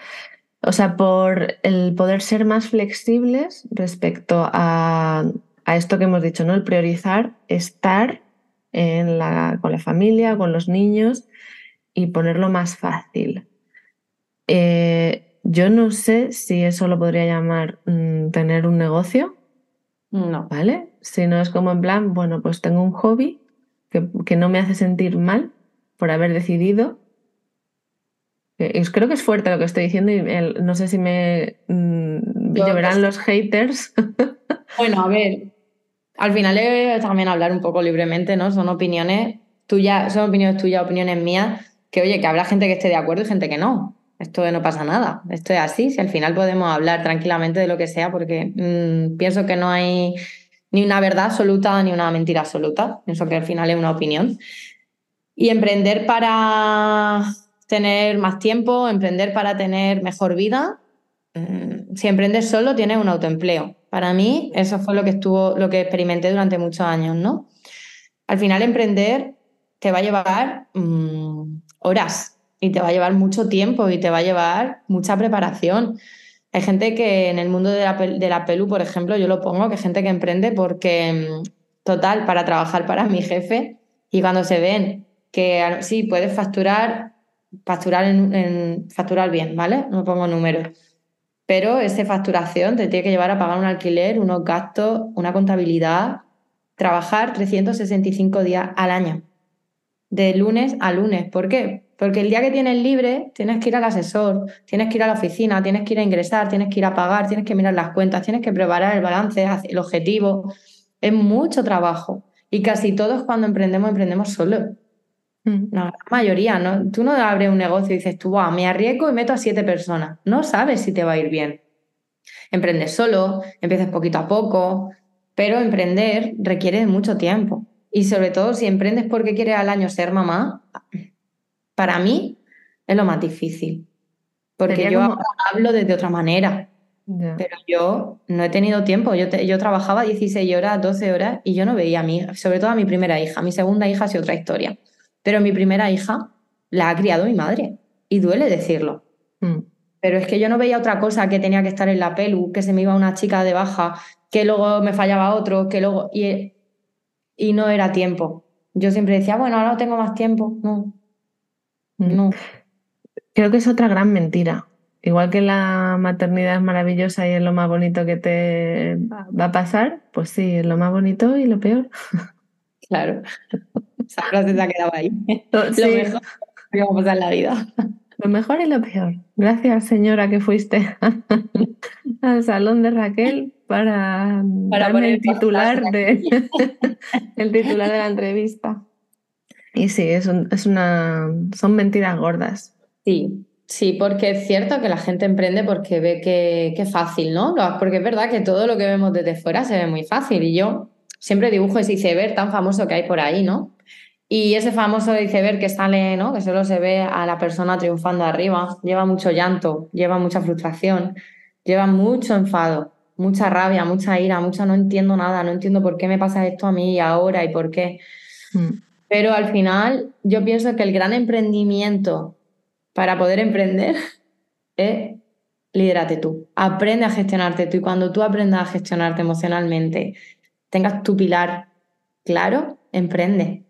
O sea, por el poder ser más flexibles respecto a, a esto que hemos dicho, ¿no? El priorizar estar con la familia, con los niños y ponerlo más fácil. Eh, yo no sé si eso lo podría llamar mm, tener un negocio. No. ¿Vale? Si no es como en plan, bueno, pues tengo un hobby que, no me hace sentir mal por haber decidido. creo que es fuerte lo que estoy diciendo y no sé si me mm, llevarán los haters. Bueno, a ver, al final es también hablar un poco libremente, ¿no? Son opiniones tuyas, son opiniones tuyas, opiniones mías, que oye, que habrá gente que esté de acuerdo y gente que no. Esto no pasa nada, esto es así, si al final podemos hablar tranquilamente de lo que sea, porque mm, pienso que no hay ni una verdad absoluta ni una mentira absoluta, pienso que al final es una opinión. Y emprender para tener más tiempo, emprender para tener mejor vida, mm, si emprendes solo tienes un autoempleo. Para mí, eso fue lo que estuvo, lo que experimenté durante muchos años, ¿no? Al final, emprender te va a llevar mm, horas y te va a llevar mucho tiempo y te va a llevar mucha preparación. Hay gente que en el mundo de la, de la pelu, por ejemplo, yo lo pongo, que hay gente que emprende porque, mm, total, para trabajar para mi jefe y cuando se ven que sí, puedes facturar, facturar, en, facturar bien, ¿vale? No pongo números pero esa facturación te tiene que llevar a pagar un alquiler, unos gastos, una contabilidad, trabajar 365 días al año, de lunes a lunes. ¿Por qué? Porque el día que tienes libre tienes que ir al asesor, tienes que ir a la oficina, tienes que ir a ingresar, tienes que ir a pagar, tienes que mirar las cuentas, tienes que preparar el balance, el objetivo. Es mucho trabajo. Y casi todos cuando emprendemos, emprendemos solo. Mm. La mayoría, ¿no? Tú no abres un negocio y dices tú, wow, me arriesgo y meto a siete personas. No sabes si te va a ir bien. Emprendes solo, empiezas poquito a poco, pero emprender requiere mucho tiempo. Y sobre todo si emprendes porque quieres al año ser mamá, para mí es lo más difícil. Porque yo hablo de otra manera. Pero yo no he tenido tiempo. Yo, yo trabajaba 16 horas, 12 horas y yo no veía a mí, sobre todo a mi primera hija. Mi segunda hija ha sido otra historia. Pero mi primera hija la ha criado mi madre. Y duele decirlo. Mm. Pero es que yo no veía otra cosa que tenía que estar en la pelu, que se me iba una chica de baja, que luego me fallaba otro, que luego. Y, y no era tiempo. Yo siempre decía, bueno, ahora no tengo más tiempo. No. Mm. No. Creo que es otra gran mentira. Igual que la maternidad es maravillosa y es lo más bonito que te va a pasar, pues sí, es lo más bonito y lo peor. Claro. Esa frase se ha quedado ahí. Lo mejor que vamos a pasar en la vida. Lo mejor y lo peor. Gracias, señora, que fuiste al salón de Raquel para, para darme el titular de el titular de la entrevista. Y sí, es, es una son mentiras gordas. Sí, sí, porque es cierto que la gente emprende porque ve que, que es fácil, ¿no? Porque es verdad que todo lo que vemos desde fuera se ve muy fácil. Y yo siempre dibujo ese iceberg tan famoso que hay por ahí, ¿no? Y ese famoso iceberg que sale, ¿no? Que solo se ve a la persona triunfando arriba, lleva mucho llanto, lleva mucha frustración, lleva mucho enfado, mucha rabia, mucha ira, mucha no entiendo nada, no entiendo por qué me pasa esto a mí ahora y por qué. Mm. Pero al final yo pienso que el gran emprendimiento para poder emprender es lidérate tú. Aprende a gestionarte tú y cuando tú aprendas a gestionarte emocionalmente, tengas tu pilar claro, emprende.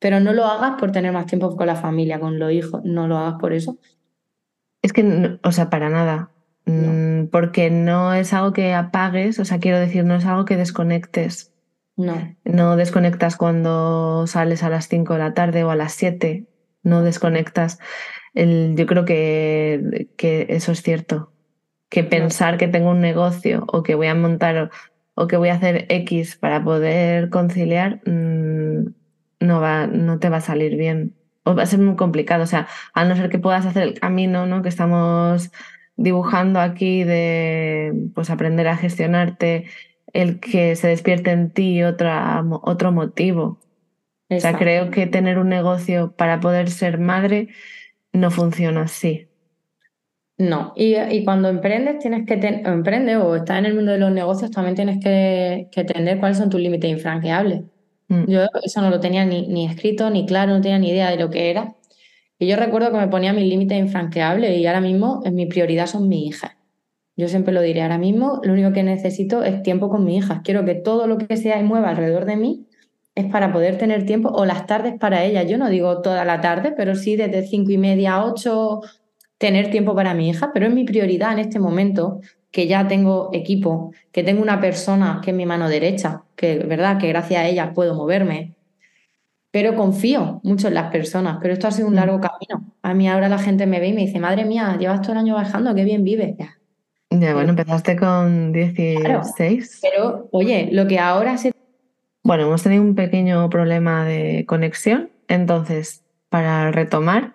Pero no lo hagas por tener más tiempo con la familia, con los hijos, no lo hagas por eso. Es que, o sea, para nada. Mm, porque no es algo que apagues, o sea, quiero decir, no es algo que desconectes. No. No desconectas cuando sales a las 5 de la tarde o a las 7. No desconectas. El, yo creo que, que, eso es cierto. Que pensar que tengo un negocio o que voy a montar o que voy a hacer X para poder conciliar, mm, no, va, no te va a salir bien. O va a ser muy complicado. O sea, a no ser que puedas hacer el camino ¿no? que estamos dibujando aquí de pues aprender a gestionarte, el que se despierte en ti otra, otro motivo. O sea, creo que tener un negocio para poder ser madre no funciona así. No, y, cuando emprendes tienes que emprende o estás en el mundo de los negocios también tienes que, que entender cuáles son tus límites infranqueables. Mm. Yo eso no lo tenía ni, ni, escrito, ni claro, no tenía ni idea de lo que era. Y yo recuerdo que me ponía mis límites infranqueables y ahora mismo mi prioridad son mis hijas. Yo siempre lo diré, ahora mismo lo único que necesito es tiempo con mis hijas. Quiero que todo lo que sea y mueva alrededor de mí es para poder tener tiempo o las tardes para ellas. Yo no digo toda la tarde, pero sí desde cinco y media a ocho tener tiempo para mi hija, pero es mi prioridad en este momento que ya tengo equipo, que tengo una persona que es mi mano derecha, que verdad que gracias a ella puedo moverme, pero confío mucho en las personas, pero esto ha sido un largo mm. camino. A mí ahora la gente me ve y me dice, madre mía, llevas todo el año bajando, qué bien vives. Ya, ya bueno, empezaste con 16. pero oye, lo que ahora se... Bueno, hemos tenido un pequeño problema de conexión, entonces, para retomar,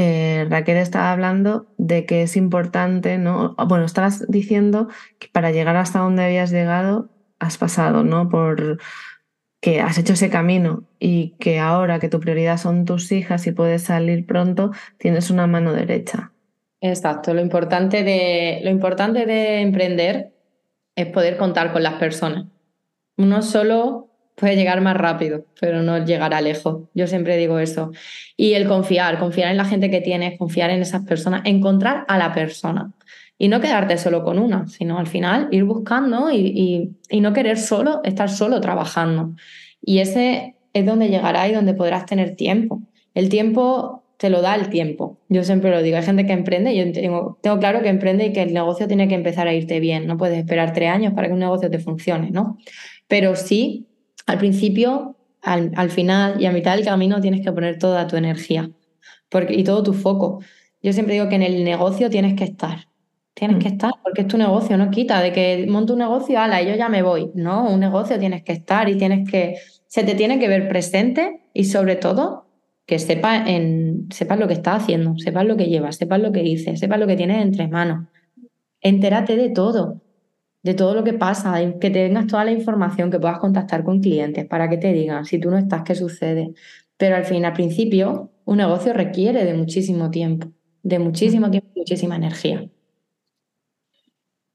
eh, Raquel estaba hablando de que es importante, ¿no? Bueno, estabas diciendo que para llegar hasta donde habías llegado has pasado, ¿no? Por que has hecho ese camino y que ahora que tu prioridad son tus hijas y puedes salir pronto, tienes una mano derecha. Exacto, lo importante de, lo importante de emprender es poder contar con las personas. Uno solo puede llegar más rápido, pero no llegará lejos. Yo siempre digo eso. Y el confiar, confiar en la gente que tienes, confiar en esas personas, encontrar a la persona. Y no quedarte solo con una, sino al final ir buscando y, no querer solo estar solo trabajando. Y ese es donde llegará y donde podrás tener tiempo. El tiempo te lo da el tiempo. Yo siempre lo digo, hay gente que emprende, yo tengo, tengo claro que emprende y que el negocio tiene que empezar a irte bien, no puedes esperar tres años para que un negocio te funcione, ¿no? Pero sí, al principio, al, final y a mitad del camino tienes que poner toda tu energía porque, y todo tu foco. Yo siempre digo que en el negocio tienes que estar, tienes que mm. estar porque es tu negocio, no quita de que monto un negocio, ala, y yo ya me voy. No, un negocio tienes que estar y tienes que, se te tiene que ver presente y sobre todo que sepa en, sepas lo que estás haciendo, sepas lo que llevas, sepas lo que dices, sepas lo que tienes entre manos. Entérate de todo, de todo lo que pasa, que tengas toda la información, que puedas contactar con clientes para que te digan si tú no estás, qué sucede. Pero al fin, al principio, un negocio requiere de muchísimo tiempo, de muchísimo tiempo y muchísima energía.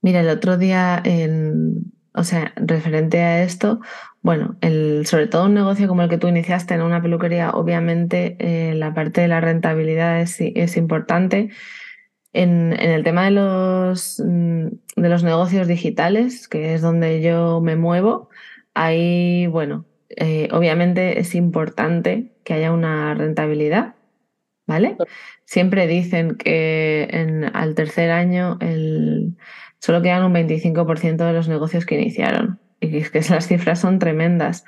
Mira, el otro día, en, o sea, referente a esto, bueno, el, sobre todo un negocio como el que tú iniciaste en una peluquería, obviamente eh, la parte de la rentabilidad es, es importante. En, en, el tema de los, mm, de los negocios digitales, que es donde yo me muevo, ahí, bueno, eh, obviamente es importante que haya una rentabilidad, ¿vale? Siempre dicen que en, al tercer año el, solo quedan un 25% de los negocios que iniciaron y es que las cifras son tremendas.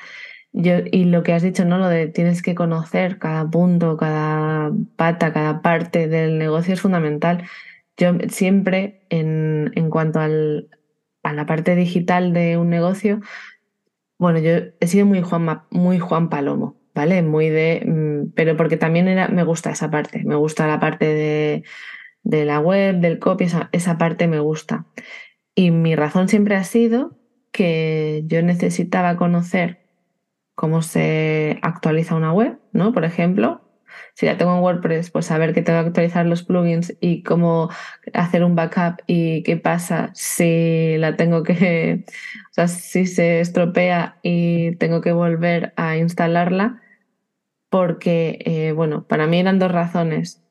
Yo, y lo que has dicho, ¿no? Lo de tienes que conocer cada punto, cada pata, cada parte del negocio es fundamental. Yo siempre, en, en cuanto al, a la parte digital de un negocio, bueno, yo he sido muy Juan, muy Juan Palomo, ¿vale? Muy de. Mm, pero porque también era, me gusta esa parte. Me gusta la parte de, de la web, del copy, esa, esa parte me gusta. Y mi razón siempre ha sido que yo necesitaba conocer cómo se actualiza una web, ¿no? Por ejemplo, si la tengo en WordPress, pues saber que tengo que actualizar los plugins y cómo hacer un backup y qué pasa si la tengo que, o sea, si se estropea y tengo que volver a instalarla, porque, eh, bueno, para mí eran dos razones.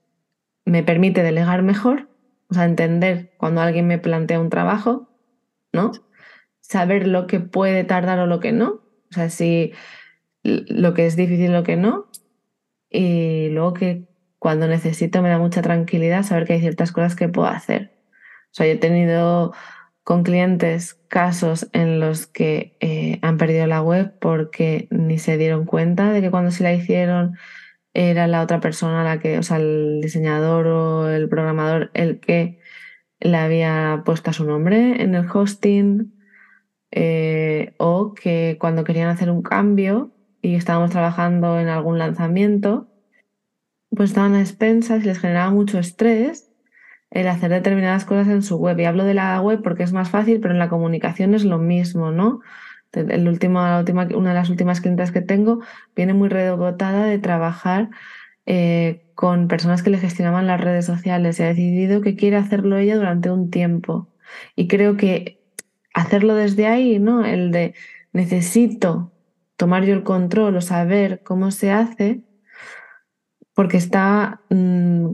Me permite delegar mejor, o sea, entender cuando alguien me plantea un trabajo, ¿no? saber lo que puede tardar o lo que no, o sea, si lo que es difícil lo que no, y luego que cuando necesito me da mucha tranquilidad saber que hay ciertas cosas que puedo hacer. O sea, yo he tenido con clientes casos en los que eh, han perdido la web porque ni se dieron cuenta de que cuando se la hicieron era la otra persona la que, o sea, el diseñador o el programador el que le había puesto a su nombre en el hosting eh, o que cuando querían hacer un cambio y estábamos trabajando en algún lanzamiento, pues estaban expensas y les generaba mucho estrés el hacer determinadas cosas en su web. Y hablo de la web porque es más fácil, pero en la comunicación es lo mismo, ¿no? La última, una de las últimas clientes que tengo viene muy rebotada de trabajar eh, con personas que le gestionaban las redes sociales y ha decidido que quiere hacerlo ella durante un tiempo. Y creo que hacerlo desde ahí, ¿no? El de necesito tomar yo el control o saber cómo se hace, porque está, mm,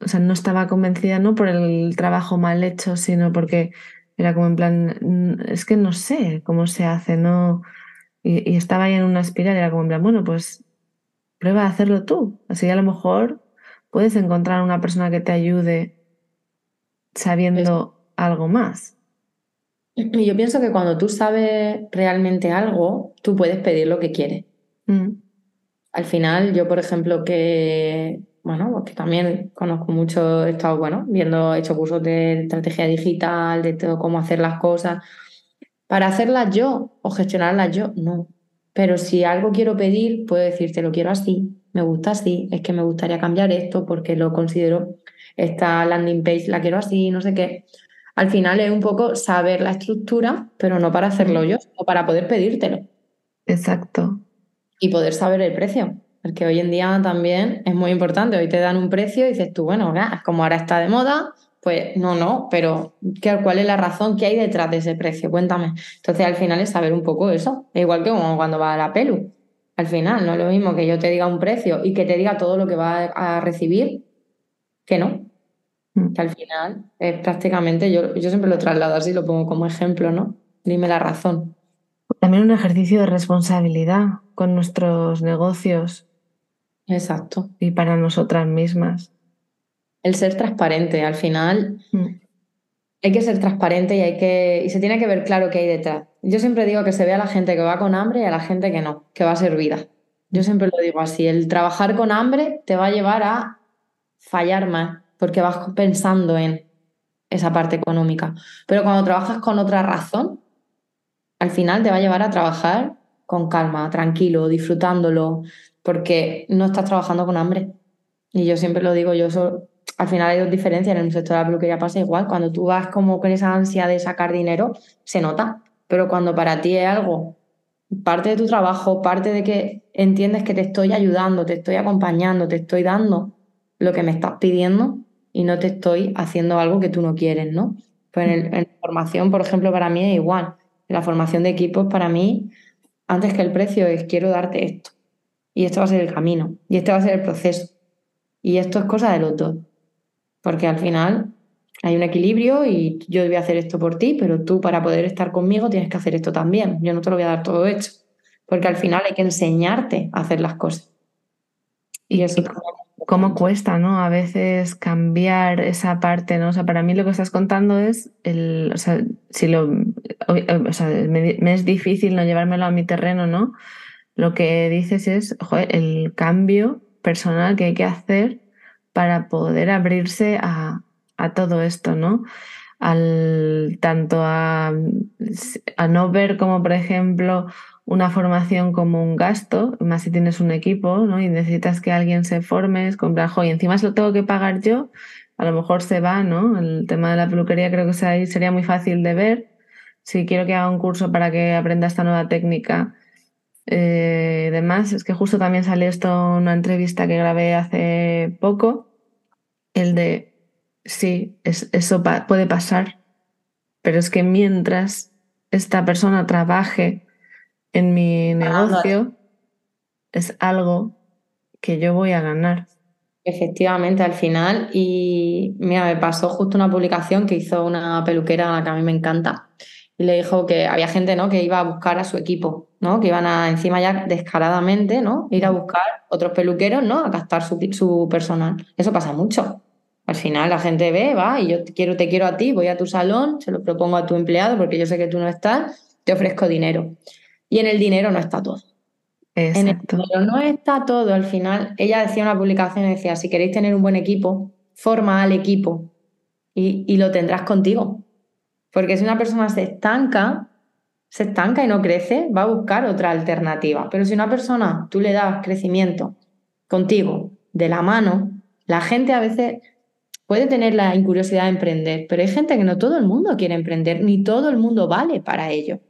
o sea, no estaba convencida no por el trabajo mal hecho, sino porque era como en plan, mm, es que no sé cómo se hace, ¿no? Y, y estaba ahí en una espiral, era como en plan, bueno, pues prueba a hacerlo tú, así a lo mejor puedes encontrar una persona que te ayude sabiendo algo más. Y yo pienso que cuando tú sabes realmente algo, tú puedes pedir lo que quieres. Mm. Al final, yo, por ejemplo, que, bueno, porque también conozco mucho, he estado, bueno, viendo, he hecho cursos de estrategia digital, de todo, cómo hacer las cosas. Para hacerlas yo o gestionarlas yo, no. Pero si algo quiero pedir, puedo decirte, lo quiero así, me gusta así, es que me gustaría cambiar esto porque lo considero, esta landing page la quiero así, no sé qué al final es un poco saber la estructura, pero no para hacerlo yo, sino para poder pedírtelo. Exacto. Y poder saber el precio. Porque hoy en día también es muy importante. Hoy te dan un precio y dices tú, bueno, como ahora está de moda, pues no, no, pero ¿cuál es la razón que hay detrás de ese precio? Cuéntame. Entonces al final es saber un poco eso. Igual que como cuando va a la pelu. Al final no es lo mismo que yo te diga un precio y que te diga todo lo que va a recibir, que no. Mm. Que al final es prácticamente, yo, yo siempre lo traslado así, lo pongo como ejemplo, ¿no? Dime la razón. También un ejercicio de responsabilidad con nuestros negocios. Exacto. Y para nosotras mismas. El ser transparente, al final mm. hay que ser transparente y hay que y se tiene que ver claro qué hay detrás. Yo siempre digo que se ve a la gente que va con hambre y a la gente que no, que va a servida. Yo siempre lo digo así, el trabajar con hambre te va a llevar a fallar más, porque vas pensando en esa parte económica. Pero cuando trabajas con otra razón, al final te va a llevar a trabajar con calma, tranquilo, disfrutándolo, porque no estás trabajando con hambre. Y yo siempre lo digo, yo al final hay dos diferencias, en el sector de la peluquería pasa igual, cuando tú vas como con esa ansia de sacar dinero, se nota, pero cuando para ti es algo, parte de tu trabajo, parte de que entiendes que te estoy ayudando, te estoy acompañando, te estoy dando lo que me estás pidiendo y no te estoy haciendo algo que tú no quieres, ¿no? Pues en, en formación, por ejemplo, para mí es igual. La formación de equipos para mí, antes que el precio, es quiero darte esto. Y esto va a ser el camino. Y este va a ser el proceso. Y esto es cosa de los dos. Porque al final hay un equilibrio y yo voy a hacer esto por ti, pero tú para poder estar conmigo tienes que hacer esto también. Yo no te lo voy a dar todo hecho. Porque al final hay que enseñarte a hacer las cosas. Y eso cómo cuesta, ¿no? A veces cambiar esa parte, ¿no? O sea, para mí lo que estás contando es el, o sea, si lo, o sea, me, es difícil no llevármelo a mi terreno, ¿no? Lo que dices es, joder, el cambio personal que hay que hacer para poder abrirse a, a todo esto, ¿no? Al tanto a, a no ver como, por ejemplo, una formación como un gasto, más si tienes un equipo ¿no? y necesitas que alguien se forme, es comprar, y encima se lo tengo que pagar yo, a lo mejor se va, ¿no? El tema de la peluquería creo que sería muy fácil de ver. Si quiero que haga un curso para que aprenda esta nueva técnica, eh, demás, es que justo también salió esto en una entrevista que grabé hace poco, el de, sí, eso puede pasar, pero es que mientras esta persona trabaje en mi negocio es algo que yo voy a ganar. Efectivamente, al final. Y mira, me pasó justo una publicación que hizo una peluquera que a mí me encanta. Y le dijo que había gente ¿no? que iba a buscar a su equipo, ¿no? Que iban a encima ya descaradamente, ¿no? Ir a buscar otros peluqueros, ¿no? A gastar su, su personal. Eso pasa mucho. Al final la gente ve, va, y yo te quiero, te quiero a ti, voy a tu salón, se lo propongo a tu empleado porque yo sé que tú no estás, te ofrezco dinero. Y en el dinero no está todo. En el dinero no está todo. Al final, ella decía una publicación, decía, si queréis tener un buen equipo, forma al equipo y, y lo tendrás contigo. Porque si una persona se estanca, se estanca y no crece, va a buscar otra alternativa. Pero si una persona tú le das crecimiento contigo, de la mano, la gente a veces puede tener la incuriosidad de emprender, pero hay gente que no todo el mundo quiere emprender, ni todo el mundo vale para ello.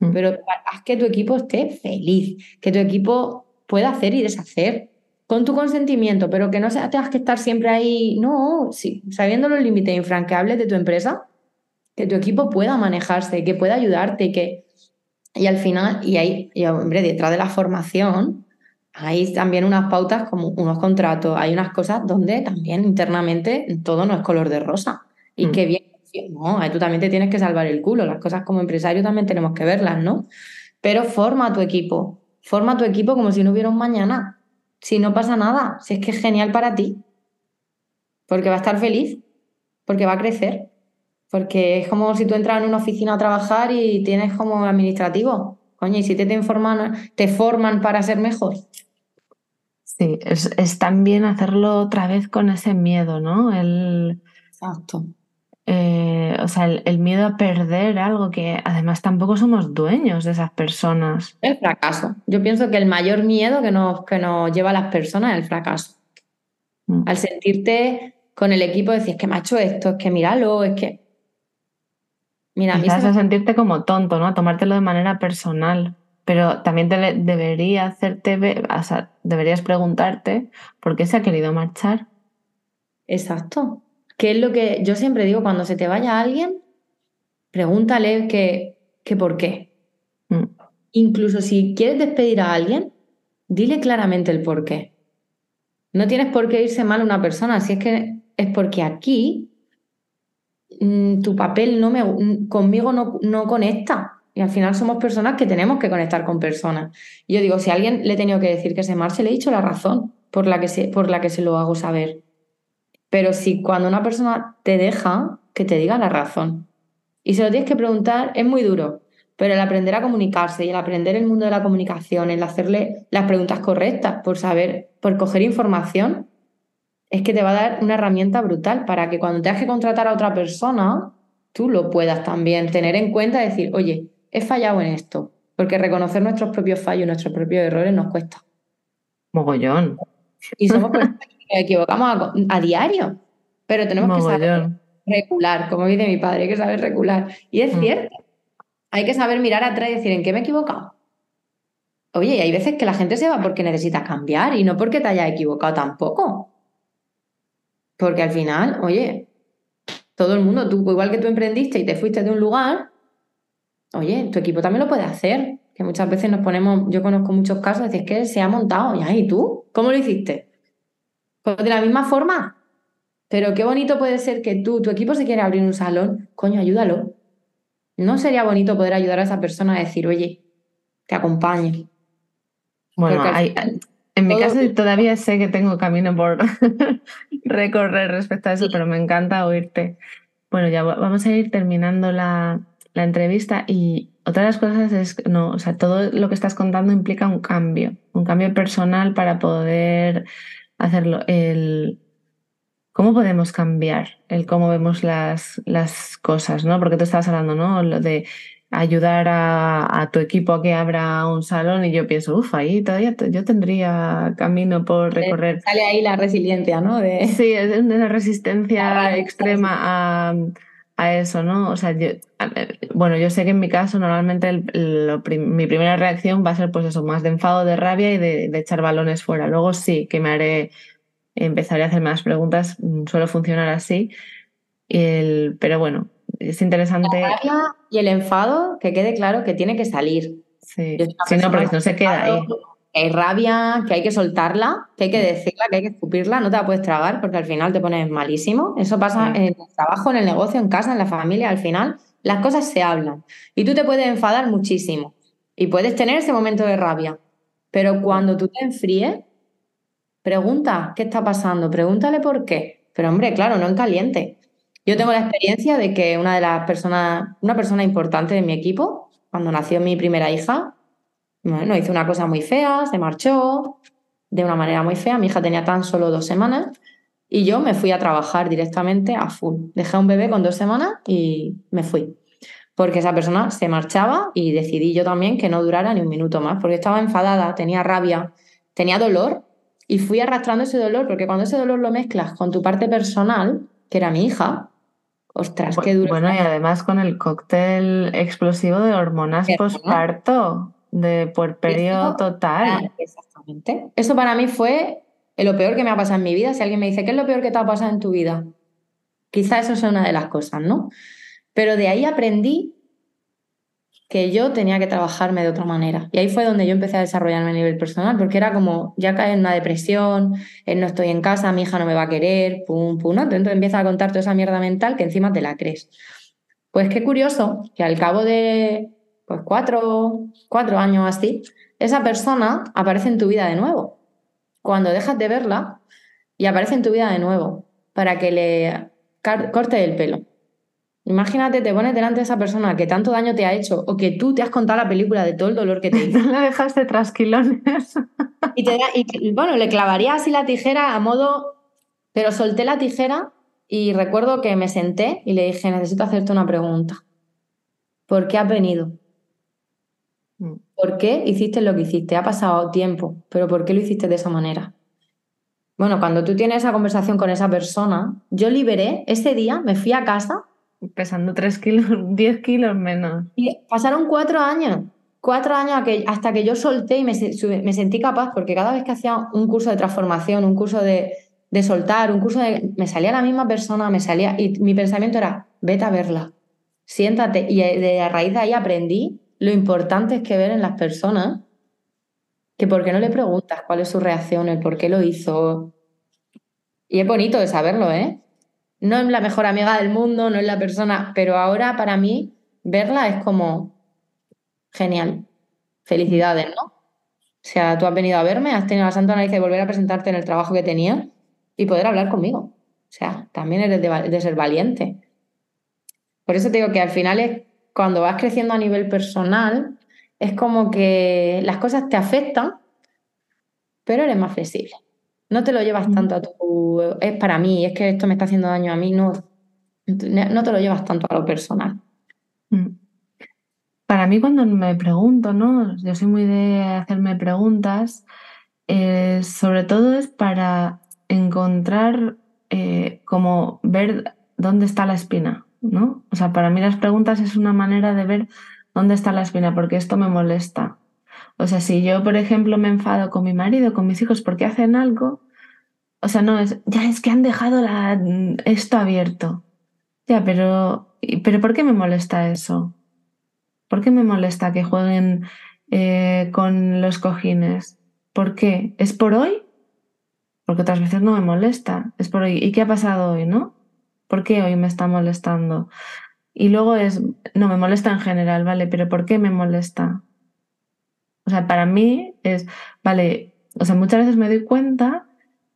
Mm. Pero haz que tu equipo esté feliz, que tu equipo pueda hacer y deshacer con tu consentimiento, pero que no tengas que estar siempre ahí, no, sí, sabiendo los límites infranqueables de tu empresa, que tu equipo pueda manejarse, que pueda ayudarte, que... Y al final, y ahí, y hombre, detrás de la formación, hay también unas pautas como unos contratos, hay unas cosas donde también internamente todo no es color de rosa. Y mm. que bien no, tú también te tienes que salvar el culo. Las cosas como empresario también tenemos que verlas, ¿no? Pero forma tu equipo. Forma tu equipo como si no hubiera un mañana. Si no pasa nada, si es que es genial para ti. Porque va a estar feliz, porque va a crecer. Porque es como si tú entras en una oficina a trabajar y tienes como administrativo. Coño, y si te, te, informan, te forman para ser mejor. Sí, es, es también hacerlo otra vez con ese miedo, ¿no? El, Exacto. Eh, o sea, el, miedo a perder algo que además tampoco somos dueños de esas personas. El fracaso. Yo pienso que el mayor miedo que nos, que nos lleva a las personas es el fracaso. Mm. Al sentirte con el equipo, decir, es que me ha hecho esto, es que míralo, es que... Mira, a, sentirte como tonto, ¿no? A tomártelo de manera personal. Pero también te debería hacerte, o sea, deberías preguntarte por qué se ha querido marchar. Exacto. ¿Qué es lo que yo siempre digo? Cuando se te vaya alguien, pregúntale que, por qué. Mm. Incluso si quieres despedir a alguien, dile claramente el por qué. No tienes por qué irse mal una persona, si es que es porque aquí mm, tu papel no me, mm, conmigo no, no conecta. Y al final somos personas que tenemos que conectar con personas. Y yo digo, si a alguien le he tenido que decir que se marche, le he dicho la razón. por la, que se, por la que se lo hago saber. Pero si cuando una persona te deja, que te diga la razón. Y se lo tienes que preguntar, es muy duro, pero el aprender a comunicarse y el aprender el mundo de la comunicación, el hacerle las preguntas correctas por saber, por coger información, es que te va a dar una herramienta brutal para que cuando tengas que contratar a otra persona, tú lo puedas también tener en cuenta decir, oye, he fallado en esto, porque reconocer nuestros propios fallos, nuestros propios errores nos cuesta. Mogollón. Y somos personas que nos equivocamos a, diario, pero tenemos que saber regular, como dice mi padre, hay que saber regular. Y es mm. cierto, hay que saber mirar atrás y decir, ¿en qué me he equivocado? Oye, y hay veces que la gente se va porque necesita cambiar y no porque te haya equivocado tampoco. Porque al final, oye, todo el mundo, tú, igual que tú emprendiste y te fuiste de un lugar, oye, tu equipo también lo puede hacer. Que muchas veces nos ponemos, yo conozco muchos casos, es que se ha montado, ya, ¿y tú? ¿Cómo lo hiciste? Pues de la misma forma. Pero qué bonito puede ser que tú, tu equipo se quiere abrir un salón, coño, ayúdalo. ¿No sería bonito poder ayudar a esa persona a decir, oye, te acompañe? Bueno, en mi caso todavía sé que tengo camino por recorrer respecto a eso, pero me encanta oírte. Bueno, ya vamos a ir terminando la, la entrevista y otra de las cosas es, no, o sea, todo lo que estás contando implica un cambio, un cambio personal para poder hacerlo. El, ¿Cómo podemos cambiar el cómo vemos las, las cosas? ¿no? Porque tú estabas hablando, ¿no? Lo de ayudar a, tu equipo a que abra un salón y yo pienso, uff, ahí todavía yo tendría camino por recorrer. Sale ahí la resiliencia, ¿no? De... Sí, es la resistencia extrema a, a, eso, ¿no? O sea, yo, bueno, yo sé que en mi caso normalmente mi primera reacción va a ser pues eso, más de enfado, de rabia y de, de echar balones fuera. Luego sí que me haré empezaré a hacer más preguntas, mm, suele funcionar así. El, pero bueno, es interesante. La rabia y el enfado, que quede claro que tiene que salir. Sí, si no, porque no se queda ahí. Hay rabia, que hay que soltarla, que hay que decirla, que hay que escupirla, no te la puedes tragar porque al final te pones malísimo. Eso pasa en el trabajo, en el negocio, en casa, en la familia, al final las cosas se hablan. Y tú te puedes enfadar muchísimo y puedes tener ese momento de rabia, pero cuando tú te enfríes, Pregunta, ¿qué está pasando? Pregúntale por qué. Pero hombre, claro, no en caliente. Yo tengo la experiencia de que una de las personas, una persona importante de mi equipo, cuando nació mi primera hija, bueno, hizo una cosa muy fea, se marchó de una manera muy fea. Mi hija tenía tan solo dos semanas y yo me fui a trabajar directamente a full. Dejé a un bebé con dos semanas y me fui. Porque esa persona se marchaba y decidí yo también que no durara ni un minuto más, porque estaba enfadada, tenía rabia, tenía dolor y fui arrastrando ese dolor, porque cuando ese dolor lo mezclas con tu parte personal, que era mi hija, ostras, qué duro. Bueno, y además con el cóctel explosivo de hormonas posparto, de puerperio total. Exactamente. Eso para mí fue lo peor que me ha pasado en mi vida. Si alguien me dice, ¿qué es lo peor que te ha pasado en tu vida? Quizá eso sea una de las cosas, ¿no? Pero de ahí aprendí que yo tenía que trabajarme de otra manera. Y ahí fue donde yo empecé a desarrollarme a nivel personal, porque era como, ya cae en una depresión, no estoy en casa, mi hija no me va a querer, pum, pum, ¿no? Entonces empiezas a contar toda esa mierda mental que encima te la crees. Pues qué curioso que al cabo de pues cuatro, cuatro años así, esa persona aparece en tu vida de nuevo. Cuando dejas de verla y aparece en tu vida de nuevo para que le corte el pelo. Imagínate, te pones delante de esa persona que tanto daño te ha hecho o que tú te has contado la película de todo el dolor que te hizo. la dejaste trasquilones. y, te y bueno, le clavaría así la tijera a modo. Pero solté la tijera y recuerdo que me senté y le dije: Necesito hacerte una pregunta. ¿Por qué has venido? ¿Por qué hiciste lo que hiciste? Ha pasado tiempo, pero ¿por qué lo hiciste de esa manera? Bueno, cuando tú tienes esa conversación con esa persona, yo liberé, ese día me fui a casa Pesando 3 kilos, 10 kilos menos. Y pasaron cuatro años, cuatro años hasta que yo solté y me, sentí capaz, porque cada vez que hacía un curso de transformación, un curso de, soltar, un curso de... Me salía la misma persona, me salía... Y mi pensamiento era, vete a verla, siéntate. Y de a raíz de ahí aprendí lo importante es que ver en las personas que por qué no le preguntas cuál es su reacción, el por qué lo hizo. Y es bonito de saberlo, ¿eh? no es la mejor amiga del mundo, no es la persona, pero ahora para mí verla es como genial. Felicidades, ¿no? O sea, tú has venido a verme, has tenido la santa nariz de volver a presentarte en el trabajo que tenía y poder hablar conmigo. O sea, también eres de, ser valiente. Por eso te digo que al final es cuando vas creciendo a nivel personal, es como que las cosas te afectan, pero eres más flexible. No te lo llevas tanto a tu. Es para mí, es que esto me está haciendo daño a mí, no. No te lo llevas tanto a lo personal. Mm. Para mí cuando me pregunto, ¿no? Yo soy muy de hacerme preguntas, eh, sobre todo es para encontrar, eh, como ver dónde está la espina, ¿no? O sea, para mí las preguntas es una manera de ver dónde está la espina, porque esto me molesta. O sea, si yo, por ejemplo, me enfado con mi marido, con mis hijos, porque hacen algo, o sea, no es, ya es que han dejado la, esto abierto. Ya, pero, pero ¿por qué me molesta eso? ¿Por qué me molesta que jueguen eh, con los cojines? ¿Por qué? ¿Es por hoy? Porque otras veces no me molesta. Es por hoy. ¿Y qué ha pasado hoy, no? ¿Por qué hoy me está molestando? Y luego es, no, me molesta en general, ¿vale? Pero ¿por qué me molesta? O sea, para mí es, vale, o sea, muchas veces me doy cuenta,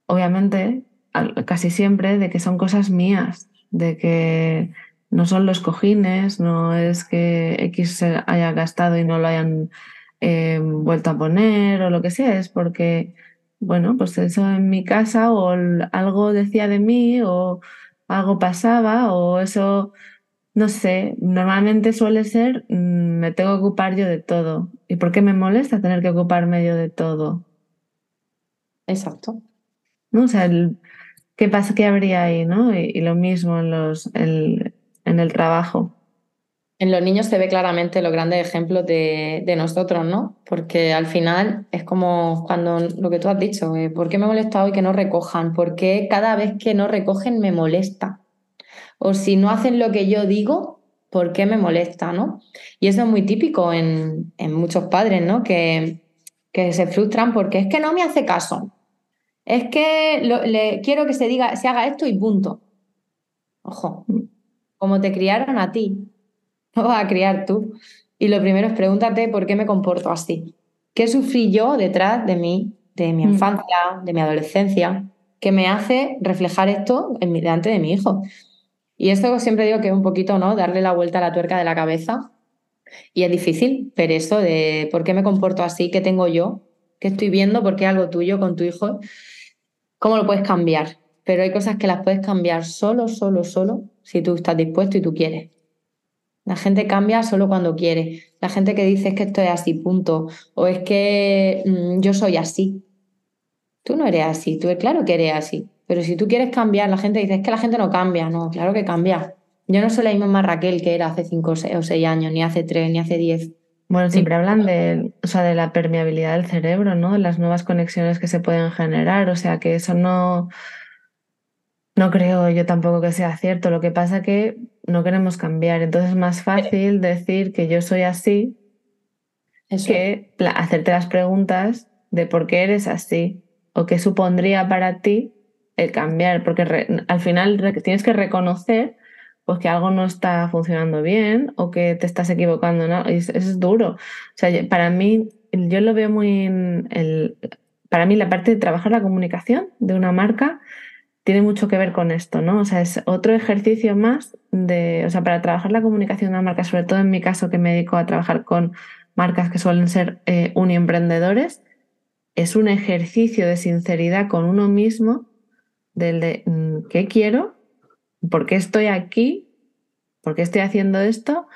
obviamente, casi siempre, de que son cosas mías, de que no son los cojines, no es que X se haya gastado y no lo hayan eh, vuelto a poner o lo que sea, es porque, bueno, pues eso en mi casa o algo decía de mí o algo pasaba o eso, no sé, normalmente suele ser, mm, me tengo que ocupar yo de todo. ¿Y por qué me molesta tener que ocuparme yo de todo? Exacto. ¿No? O sea, ¿qué pasa? ¿Qué habría ahí? ¿no? Y, lo mismo en los, el, en el trabajo. En los niños se ve claramente los grandes ejemplos de, nosotros, ¿no? Porque al final es como cuando lo que tú has dicho, eh, ¿por qué me molesta hoy que no recojan? ¿Por qué cada vez que no recogen me molesta? O si no hacen lo que yo digo, ¿por qué me molesta, no? Y eso es muy típico en, muchos padres, ¿no? Que, se frustran porque es que no me hace caso. Es que quiero que se diga, se haga esto y punto. Ojo, como te criaron a ti, no vas a criar tú. Y lo primero es pregúntate por qué me comporto así. ¿Qué sufrí yo detrás de mí, de mi mm. infancia, de mi adolescencia, que me hace reflejar esto en, delante de mi hijo? Y esto siempre digo que es un poquito, ¿no? Darle la vuelta a la tuerca de la cabeza. Y es difícil, pero eso de por qué me comporto así, qué tengo yo, qué estoy viendo, por qué algo tuyo con tu hijo, ¿cómo lo puedes cambiar? Pero hay cosas que las puedes cambiar solo, solo, solo si tú estás dispuesto y tú quieres. La gente cambia solo cuando quiere. La gente que dice es que esto es así, punto. O es que mm, yo soy así. Tú no eres así, tú claro que eres así. Pero si tú quieres cambiar, la gente dice es que la gente no cambia. No, claro que cambia. Yo no soy la misma Raquel que era hace cinco o seis años, ni hace tres, ni hace diez. Bueno, siempre hablan de, o sea, de la permeabilidad del cerebro, ¿no? De las nuevas conexiones que se pueden generar. O sea, que eso no, no creo yo tampoco que sea cierto. Lo que pasa es que no queremos cambiar. Entonces es más fácil decir que yo soy así que hacerte las preguntas de por qué eres así o qué supondría para ti el cambiar. Porque al final tienes que reconocer pues, que algo no está funcionando bien o que te estás equivocando. ¿no? eso es duro. O sea, para mí, yo lo veo muy... el, para mí la parte de trabajar la comunicación de una marca tiene mucho que ver con esto, ¿no? O sea, es otro ejercicio más de, o sea, para trabajar la comunicación de una marca, sobre todo en mi caso que me dedico a trabajar con marcas que suelen ser eh, uniemprendedores, es un ejercicio de sinceridad con uno mismo, del de mm, qué quiero, por qué estoy aquí, por qué estoy haciendo esto,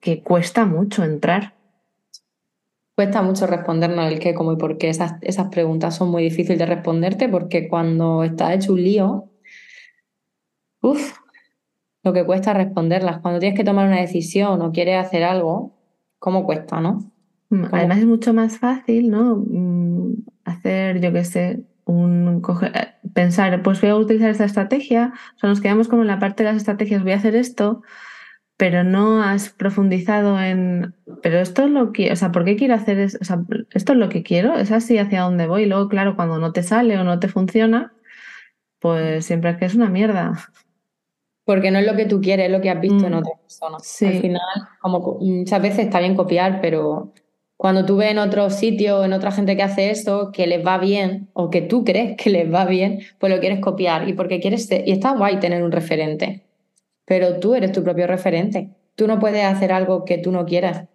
que cuesta mucho entrar. Cuesta mucho respondernos el qué, cómo y por qué. Esas, esas preguntas son muy difíciles de responderte porque cuando estás hecho un lío, uff, lo que cuesta responderlas. Cuando tienes que tomar una decisión o quieres hacer algo, ¿cómo cuesta, no? Mm, además es mucho más fácil, ¿no? Mm, hacer, yo qué sé, un eh, pensar, pues voy a utilizar esta estrategia. O sea, nos quedamos como en la parte de las estrategias, voy a hacer esto pero no has profundizado en, pero esto es lo que, o sea, ¿por qué quiero hacer eso? O sea, esto es lo que quiero, es así hacia dónde voy. Y luego, claro, cuando no te sale o no te funciona, pues siempre es que es una mierda. Porque no es lo que tú quieres, es lo que has visto en mm. otra persona. Al final, como muchas veces está bien copiar, pero Cuando tú ves en otro sitio, en otra gente que hace eso, que les va bien o que tú crees que les va bien, pues lo quieres copiar y porque quieres y está guay tener un referente, pero tú eres tu propio referente. Tú no puedes hacer algo que tú no quieras.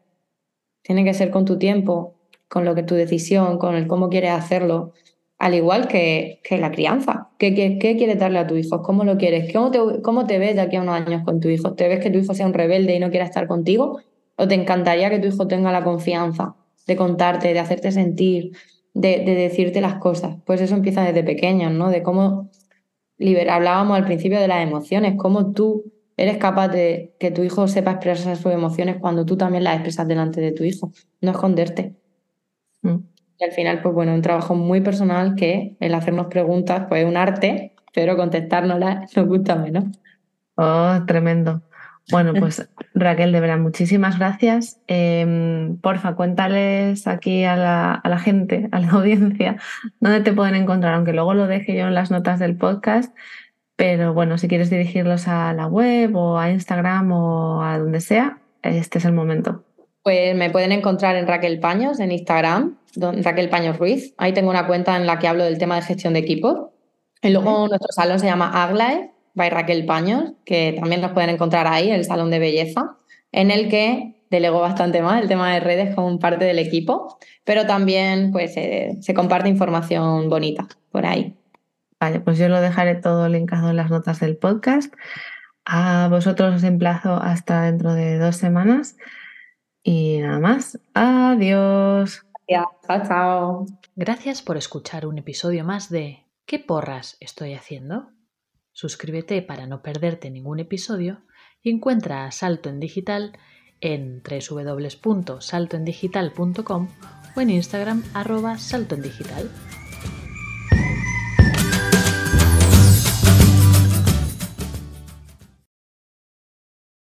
Tiene que ser con tu tiempo, con lo que tu decisión, con el cómo quieres hacerlo, al igual que, que la crianza. ¿Qué, ¿Qué, qué, quieres darle a tu hijo? ¿Cómo lo quieres? ¿Cómo te, ¿Cómo te ves de aquí a unos años con tu hijo? ¿Te ves que tu hijo sea un rebelde y no quiera estar contigo? ¿O te encantaría que tu hijo tenga la confianza de contarte, de hacerte sentir, de, de decirte las cosas? Pues eso empieza desde pequeños, ¿no? De cómo liberar. Hablábamos al principio de las emociones, cómo tú eres capaz de que tu hijo sepa expresar sus emociones cuando tú también las expresas delante de tu hijo, no esconderte. Mm. Y al final, pues bueno, un trabajo muy personal que el hacernos preguntas, pues es un arte, pero contestárnoslas nos gusta menos. Oh, tremendo. Bueno, pues Raquel, de verdad, muchísimas gracias. Em, porfa, cuéntales aquí a la, a la, gente, a la audiencia, dónde te pueden encontrar, aunque luego lo deje yo en las notas del podcast. Pero bueno, si quieres dirigirlos a la web o a Instagram o a donde sea, este es el momento. Pues me pueden encontrar en Raquel Paños en Instagram, Raquel Paños Ruiz. Ahí tengo una cuenta en la que hablo del tema de gestión de equipos. Y luego nuestro salón se llama Aglae by Raquel Paños, que también nos pueden encontrar ahí, el salón de belleza, en el que delego bastante más el tema de redes como parte del equipo, pero también pues eh, se comparte información bonita por ahí. Vale, pues yo lo dejaré todo linkado en las notas del podcast. A vosotros os emplazo hasta dentro de dos semanas. Y nada más. Adiós. Chao, chao. Gracias por escuchar un episodio más de ¿Qué porras estoy haciendo? Suscríbete para no perderte ningún episodio y encuentra a Salto en Digital en www.saltoendigital.com o en Instagram arroba saltoendigital.